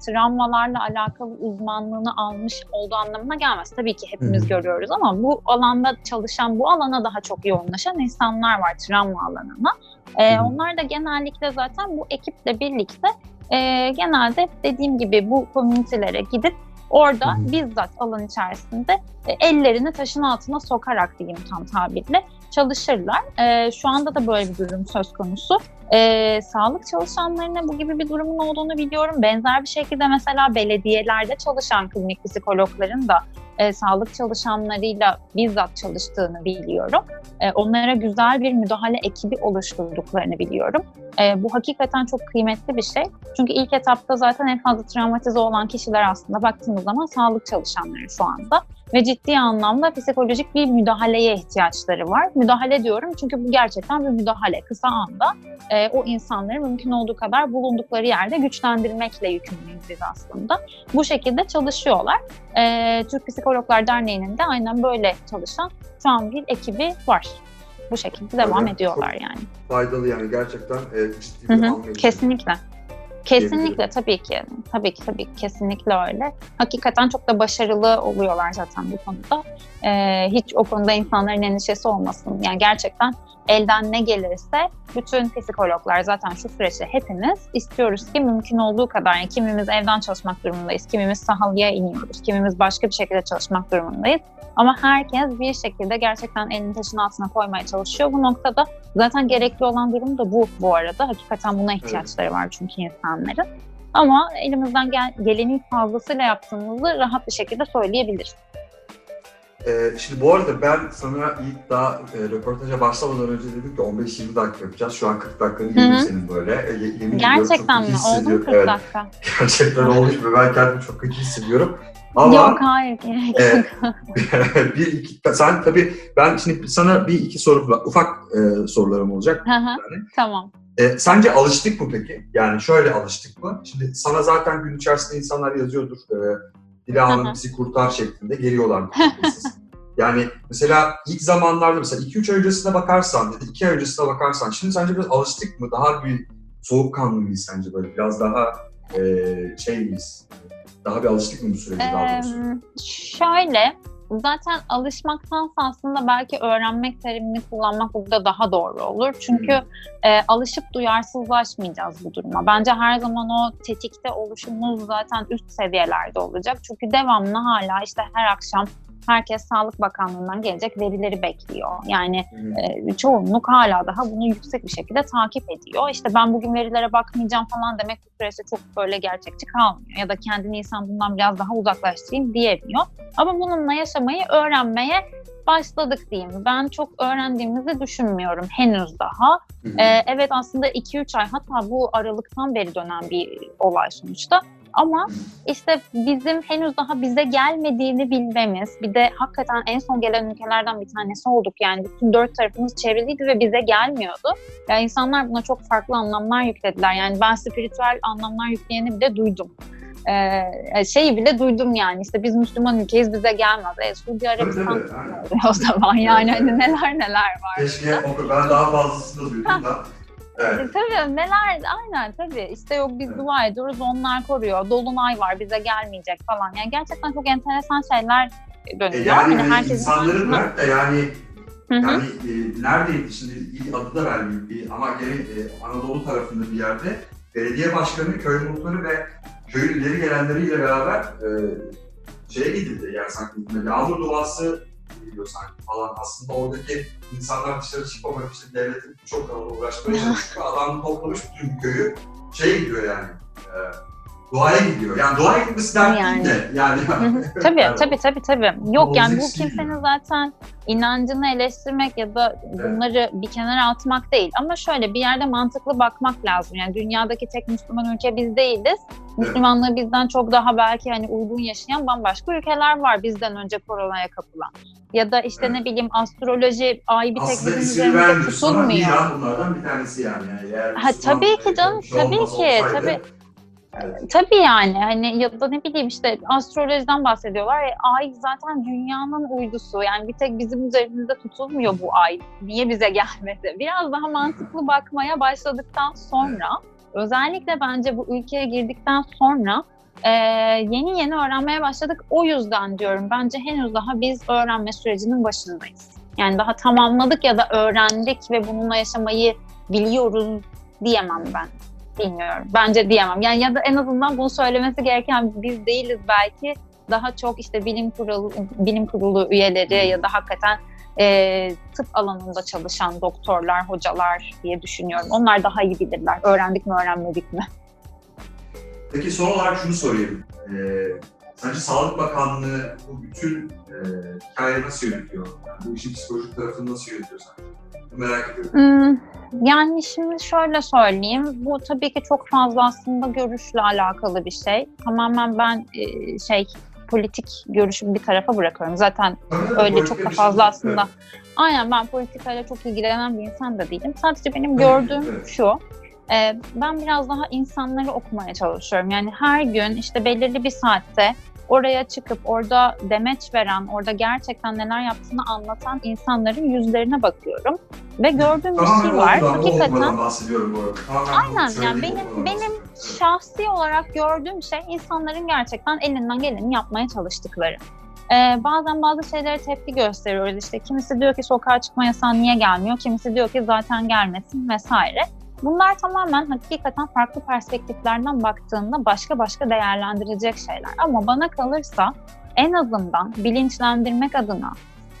travmalarla alakalı uzmanlığını almış olduğu anlamına gelmez. Tabii ki hepimiz Hı hı. görüyoruz ama bu alanda çalışan, bu alana daha çok yoğunlaşan insanlar var travma alanına. E, Hı hı. onlar da genellikle zaten bu ekiple birlikte e, genelde dediğim gibi bu komünitelere gidip orada Hı hı. bizzat alan içerisinde e, ellerini taşın altına sokarak diyeyim tam tabirle çalışırlar. E, şu anda da böyle bir durum söz konusu. E, sağlık çalışanlarına bu gibi bir durumun olduğunu biliyorum. Benzer bir şekilde mesela belediyelerde çalışan klinik psikologların da e, sağlık çalışanlarıyla bizzat çalıştığını biliyorum. E, onlara güzel bir müdahale ekibi oluşturduklarını biliyorum. E, bu hakikaten çok kıymetli bir şey. Çünkü ilk etapta zaten en fazla travmatize olan kişiler aslında baktığımız zaman sağlık çalışanları şu anda. Ve ciddi anlamda psikolojik bir müdahaleye ihtiyaçları var. Müdahale diyorum çünkü bu gerçekten bir müdahale. Kısa anda e, o insanları mümkün olduğu kadar bulundukları yerde güçlendirmekle yükümlüyüz biz aslında. Bu şekilde çalışıyorlar. E, Türk Psikologlar Derneği'nin de aynen böyle çalışan şu an bir ekibi var. Bu şekilde devam ediyorlar çok- yani. Faydalı yani gerçekten e, ciddi bir hı, anlayış. Kesinlikle. Kesinlikle tabii ki. Tabii ki tabii ki kesinlikle öyle. Hakikaten çok da başarılı oluyorlar zaten bu konuda. Ee, hiç o konuda insanların endişesi olmasın. Yani gerçekten elden ne gelirse bütün psikologlar zaten şu süreçte hepimiz istiyoruz ki mümkün olduğu kadar yani kimimiz evden çalışmak durumundayız, kimimiz sahalıya iniyoruz, kimimiz başka bir şekilde çalışmak durumundayız. Ama herkes bir şekilde gerçekten elini taşın altına koymaya çalışıyor bu noktada. Zaten gerekli olan durum da bu bu arada. Hakikaten buna ihtiyaçları var çünkü insanların. Ama elimizden gel gelenin fazlasıyla yaptığımızı rahat bir şekilde söyleyebiliriz. Ee, şimdi bu arada ben sana ilk daha e, röportaja başlamadan önce dedim ki 15-20 dakika yapacağız. Şu an 40 dakikanı yedim senin böyle. E, ye- yemin ediyorum Gerçekten mi? Oldu mu hissediyorum. 40 Evet, dakika? gerçekten olmuş ve ben kendimi çok kötü hissediyorum. Ama Yok hayır. gerek e, bir iki, sen tabii ben şimdi sana bir iki soru. Ufak e, sorularım olacak. Hı hı, tamam. E, sence alıştık mı peki? Yani şöyle alıştık mı? Şimdi sana zaten gün içerisinde insanlar yazıyordur. E, Dila Hanım bizi kurtar şeklinde geliyorlar. yani mesela ilk zamanlarda mesela 2-3 ay öncesine bakarsan ya da 2 ay öncesine bakarsan şimdi sence biraz alıştık mı? Daha bir soğukkanlı mıyız sence böyle? Biraz daha e, şey miyiz? Daha bir alıştık mı bu sürece daha doğrusu? Ee, şöyle, zaten alışmaktansa aslında belki öğrenmek terimini kullanmak burada daha doğru olur. Çünkü e, alışıp duyarsızlaşmayacağız bu duruma. Bence her zaman o tetikte oluşumuz zaten üst seviyelerde olacak. Çünkü devamlı hala işte her akşam herkes Sağlık Bakanlığı'ndan gelecek verileri bekliyor. Yani Hı. e, çoğunluk hala daha bunu yüksek bir şekilde takip ediyor. İşte ben bugün verilere bakmayacağım falan demek bu süreçte çok böyle gerçekçi kalmıyor. Ya da kendini insan bundan biraz daha uzaklaştırayım diyemiyor. Ama bununla yaşamayı öğrenmeye başladık diyeyim. Ben çok öğrendiğimizi düşünmüyorum henüz daha. Hı hı. Ee, evet aslında 2-3 ay hatta bu aralıktan beri dönen bir olay sonuçta. Ama işte bizim henüz daha bize gelmediğini bilmemiz, bir de hakikaten en son gelen ülkelerden bir tanesi olduk. Yani bütün dört tarafımız çevriliydi ve bize gelmiyordu. Yani insanlar buna çok farklı anlamlar yüklediler. Yani ben spiritüel anlamlar yükleyeni bile duydum. Ee, şeyi bile duydum yani işte biz Müslüman ülkeyiz bize gelmez. E, Suudi Arabistan o zaman yani hani neler neler var. Keşke ben daha fazlasını da duydum da. Evet. E, Tabii neler aynen tabii. İşte yok biz Evet. dua ediyoruz onlar koruyor. Dolunay var bize gelmeyecek falan. Yani gerçekten çok enteresan şeyler E dönüyor. yani Hani hani herkesin insanları aklına- bırak da yani yani e, neredeydi şimdi il adı da vermeyeyim. Bir ama gene e, Anadolu tarafında bir yerde belediye başkanı, köy muhtarı ve köyün ileri gelenleriyle beraber e, şeye gidildi yani sanki yağmur duası geliyor sanki falan. Aslında oradaki insanlar dışarı çıkmamak için devletin çok kanalına uğraşmaya çalışıyor. Adam toplamış bütün köyü şey gidiyor yani. E, duaya gidiyor. Yani duaya gitmesi dert Yani. değil de. Yani. Tabii Yani tabii tabii tabii. Yok yani bu kimsenin zaten inancını eleştirmek ya da bunları bir kenara atmak değil. Ama şöyle bir yerde mantıklı bakmak lazım. Yani dünyadaki tek Müslüman ülke biz değiliz. Müslümanlığı bizden çok daha belki hani uygun yaşayan bambaşka ülkeler var bizden önce koronaya kapılan. Ya da işte Evet. ne bileyim astroloji ay bir tek Aslında bizim üzerimizde vermiyorsun ama tutulmuyor. İran bunlardan bir tanesi yani. yani Ha, tabii ki canım, şey tabii ki, olsaydı, tabii. Evet. Tabii yani hani ya da ne bileyim işte astrolojiden bahsediyorlar. E, ay zaten dünyanın uydusu. Yani bir tek bizim üzerimizde tutulmuyor bu ay. Niye bize gelmedi? Biraz daha mantıklı bakmaya başladıktan sonra özellikle bence bu ülkeye girdikten sonra e, yeni yeni öğrenmeye başladık. O yüzden diyorum bence henüz daha biz öğrenme sürecinin başındayız. Yani daha tamamladık ya da öğrendik ve bununla yaşamayı biliyoruz diyemem ben. Bilmiyorum. Bence diyemem. Yani ya da en azından bunu söylemesi gereken biz değiliz belki. Daha çok işte bilim kurulu bilim kurulu üyeleri ya da hakikaten e, tıp alanında çalışan doktorlar, hocalar diye düşünüyorum. Onlar daha iyi bilirler. Öğrendik mi, öğrenmedik mi? Peki son olarak şunu sorayım. Ee, sence Sağlık Bakanlığı bu bütün e, hikayeyi nasıl yönetiyor? Yani bu işin psikolojik tarafını nasıl yönetiyor sence? Merak ediyorum. Hmm, yani şimdi şöyle söyleyeyim. Bu tabii ki çok fazla aslında görüşle alakalı bir şey. Tamamen ben e, şey politik görüşümü bir tarafa bırakıyorum. Zaten Tabii, öyle çok da fazla şey- aslında. Evet. Aynen ben politikayla çok ilgilenen bir insan da değilim. Sadece benim Evet, gördüğüm evet. şu. E, ben biraz daha insanları okumaya çalışıyorum. Yani her gün işte belirli bir saatte oraya çıkıp orada demeç veren, orada gerçekten neler yaptığını anlatan insanların yüzlerine bakıyorum. Ve gördüğüm bir şey var. Hakikaten bahsediyorum bu arada. Aynen, yani benim- benim şahsi olarak gördüğüm şey insanların gerçekten elinden geleni yapmaya çalıştıkları. Ee, bazen bazı şeylere tepki gösteriyoruz. İşte kimisi diyor ki sokağa çıkma yasağı niye gelmiyor? Kimisi diyor ki zaten gelmesin vesaire. Bunlar tamamen hakikaten farklı perspektiflerden baktığında başka başka değerlendirecek şeyler. Ama bana kalırsa en azından bilinçlendirmek adına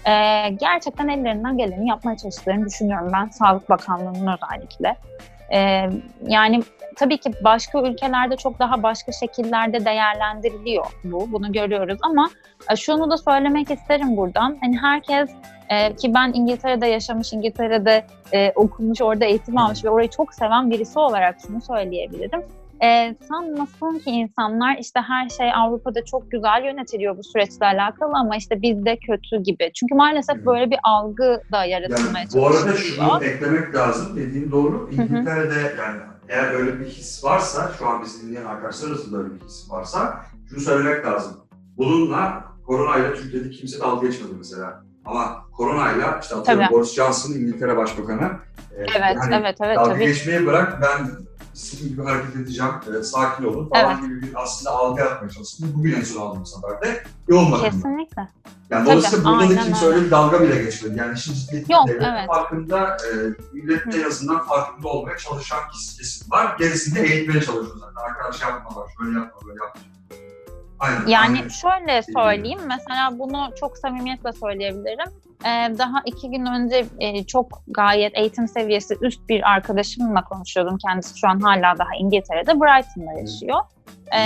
e, gerçekten ellerinden geleni yapmaya çalıştıklarını düşünüyorum ben Sağlık Bakanlığı'nın özellikle. E, yani tabii ki başka ülkelerde çok daha başka şekillerde değerlendiriliyor bu. Bunu görüyoruz ama e, şunu da söylemek isterim buradan. Hani herkes e, ki ben İngiltere'de yaşamış, İngiltere'de e, okumuş, orada eğitim almış ve orayı çok seven birisi olarak şunu söyleyebilirim. E, sanmasın ki insanlar işte her şey Avrupa'da çok güzel yönetiliyor bu süreçle alakalı ama işte bizde kötü gibi. Çünkü maalesef Hı. böyle bir algı da yaratılmaya Yani bu arada şunu eklemek lazım. Dediğin doğru. İngiltere'de yani eğer öyle bir his varsa, şu an bizi dinleyen arkadaşlar arasında öyle bir his varsa şunu söylemek lazım. Bununla koronayla Türkiye'de kimse dalga geçmedi mesela. Ama koronayla işte atıyorum Tabii. Boris Johnson İngiltere Başbakanı e, Evet, hani evet, evet dalga tabii. geçmeyi bırak ben istediğim gibi hareket edeceğim, e, sakin olun falan Evet. gibi bir aslında algı yapmaya çalıştım. Bugün en son aldığım seferde yoğun bakımda. Kesinlikle. Yani Tabii, dolayısıyla burada da kimse öyle. bir dalga bile geçmedi. Yani işin ciddiyeti Yok, evet. farkında, e, millet en azından farkında olmaya çalışan kes- kesim var. Gerisini de eğitmeye çalışıyor zaten. Arkadaş yapma var, şöyle yapma, böyle yapma. Aynen. Yani aynen. şöyle söyleyeyim, mesela bunu çok samimiyetle söyleyebilirim. Ee, daha iki gün önce e, çok gayet eğitim seviyesi üst bir arkadaşımla konuşuyordum. Kendisi şu an hala daha İngiltere'de, Brighton'da yaşıyor. Ee,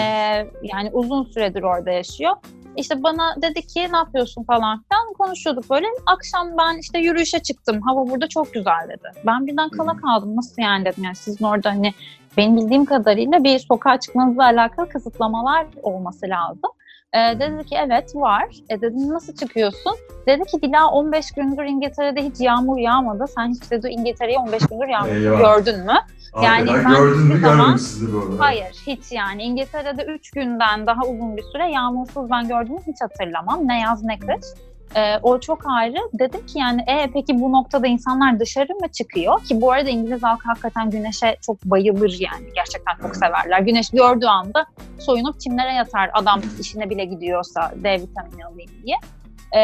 yani uzun süredir orada yaşıyor. İşte bana dedi ki ne yapıyorsun falan filan konuşuyorduk böyle. Akşam ben işte yürüyüşe çıktım. Hava burada çok güzel dedi. Ben birden kala kaldım. Nasıl yani dedim. Yani sizin orada hani benim bildiğim kadarıyla bir sokağa çıkmanızla alakalı kısıtlamalar olması lazım. Ee, dedi ki evet var. E dedim nasıl çıkıyorsun? Dedi ki Dila 15 gündür İngiltere'de hiç yağmur yağmadı. Sen hiç dedi İngiltere'ye 15 gündür yağmur Eyvah. gördün mü? yani Arkadaşlar ben gördün mü zaman- bu. Hayır hiç yani. İngiltere'de 3 günden daha uzun bir süre yağmursuz ben gördüğümü hiç hatırlamam. Ne yaz ne kış. Ee, o çok ayrı. Dedim ki yani e, peki bu noktada insanlar dışarı mı çıkıyor? Ki bu arada İngiliz halkı hakikaten güneşe çok bayılır yani. Gerçekten çok severler. Güneş gördüğü anda soyunup çimlere yatar adam işine bile gidiyorsa D vitamini alayım diye. Ee,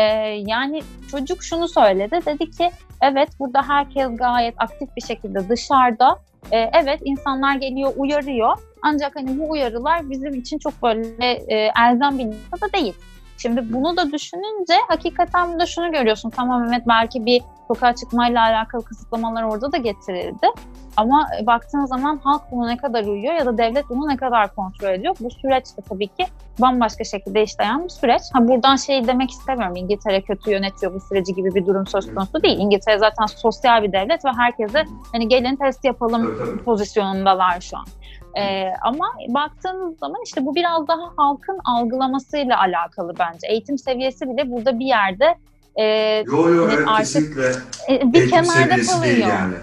yani çocuk şunu söyledi. Dedi ki evet burada herkes gayet aktif bir şekilde dışarıda. Ee, evet insanlar geliyor uyarıyor. Ancak hani bu uyarılar bizim için çok böyle e, elzem bir noktada değil. Şimdi bunu da düşününce hakikaten burada şunu görüyorsun. Tamam evet belki bir sokağa çıkmayla alakalı kısıtlamalar orada da getirildi. Ama e, baktığın zaman halk bunu ne kadar uyuyor ya da devlet bunu ne kadar kontrol ediyor. Bu süreç de tabii ki bambaşka şekilde işleyen bir süreç. Ha buradan şey demek istemiyorum. İngiltere kötü yönetiyor bu süreci gibi bir durum söz konusu değil. İngiltere zaten sosyal bir devlet ve herkese hani gelin test yapalım pozisyonundalar şu an. Ee, ama baktığınız zaman işte bu biraz daha halkın algılamasıyla alakalı bence. Eğitim seviyesi bile burada bir yerde e, Yo yo Evet, evet, artık kesinlikle e, bir eğitim kenarda seviyesi kalıyor. değil yani.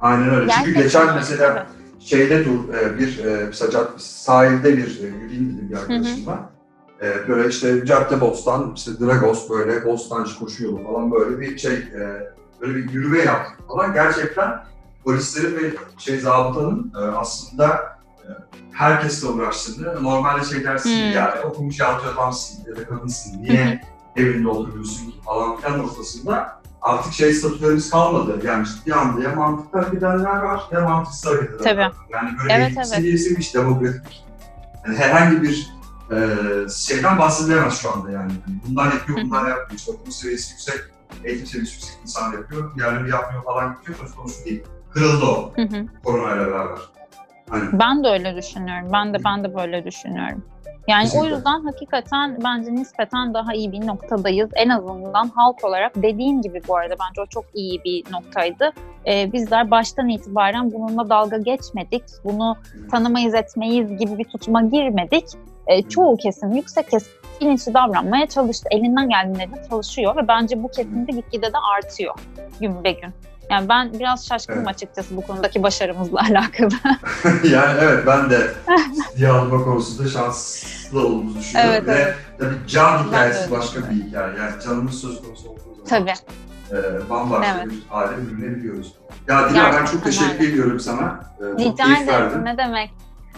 Aynen öyle. Çünkü Gerçekten geçen öyle, mesela tabii. şeyde dur e, bir e, sahilde bir e, yürüyeyim dedim bir arkadaşımla. E, böyle işte cadde bostan, işte Dragos böyle bostancı koşu yolu falan böyle bir şey e, böyle bir yürüme yaptık falan. Gerçekten polislerin ve şey zabıtanın e, aslında e, herkesle uğraştığını, normalde şey dersin Hmm. yani okumuş yahut adamsın ya da kadınsın, niye evinde oturuyorsun ki falan filan noktasında artık şey statülerimiz kalmadı. Yani ciddi anda ya mantıklı edenler var ya mantıksız hareket edenler var. Yani böyle Evet, evet. seviyesi bir demokratik. Yani herhangi bir e, şeyden bahsedilemez şu anda yani. Bundan yapıyor, bundan yapmıyor. İşte okul seviyesi yüksek, eğitim seviyesi yüksek insan yapıyor, diğerleri yapmıyor falan gidiyor. Söz konusu değil. Kırıldı o koronayla beraber. Hani Ben de öyle düşünüyorum. Ben de ben de böyle düşünüyorum. Yani Kesinlikle. o yüzden hakikaten bence nispeten daha iyi bir noktadayız. En azından halk olarak dediğin gibi bu arada bence o çok iyi bir noktaydı. Ee, bizler baştan itibaren bununla dalga geçmedik. Bunu tanımayız etmeyiz gibi bir tutuma girmedik. Ee, çoğu kesim, yüksek kesim bilinçli davranmaya çalıştı. Elinden geldiğinde çalışıyor ve bence bu kesim de gitgide de artıyor gün be gün. Yani ben biraz şaşkınım Evet. açıkçası bu konudaki başarımızla alakalı. yani evet ben de ciddiye alma konusunda şanslı olduğumuzu düşünüyorum. Evet, Ve evet. tabii can hikayesi başka bir hikaye. Yani canımız söz konusu olduğu zaman Tabii. e, bambaşka Evet. bir hale bürünebiliyoruz. Ya Dila ben çok teşekkür öyle. ediyorum sana. E, çok Rica ederim. Ne demek?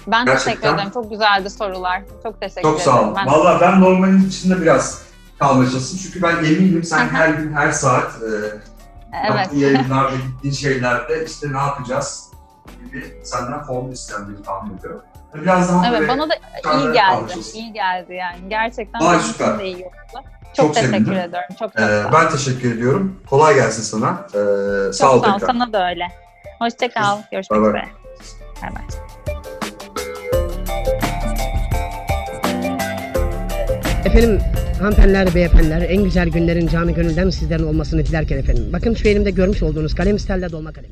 Ben Gerçekten. teşekkür ederim. Çok güzeldi sorular. Çok teşekkür Çok ederim. sağ ol. Ben- Valla ben normalin içinde biraz kalmaya çalıştım. Çünkü ben eminim sen her gün her saat e, evet. yaptığın yayınlarda, gittiğin şeylerde işte ne yapacağız gibi senden formül istendiğini tahmin ediyorum. Biraz daha Evet bana da iyi geldi. alışıyorsun. İyi geldi yani. Gerçekten Vay, benim için süper. de iyi oldu. Çok, Çok teşekkür sevindim. ediyorum. Çok çok Ee, sağ ol. ben teşekkür ediyorum. Kolay gelsin sana. Ee, sağ Çok ol sağ ol. Sana da öyle. Hoşça kal. Görüşmek bay. üzere. Bay bay. Efendim hanımefendiler, beyefendiler en güzel günlerin canı gönülden sizlerin olmasını dilerken efendim. Bakın şu elimde görmüş olduğunuz kalem stelle dolma kalem.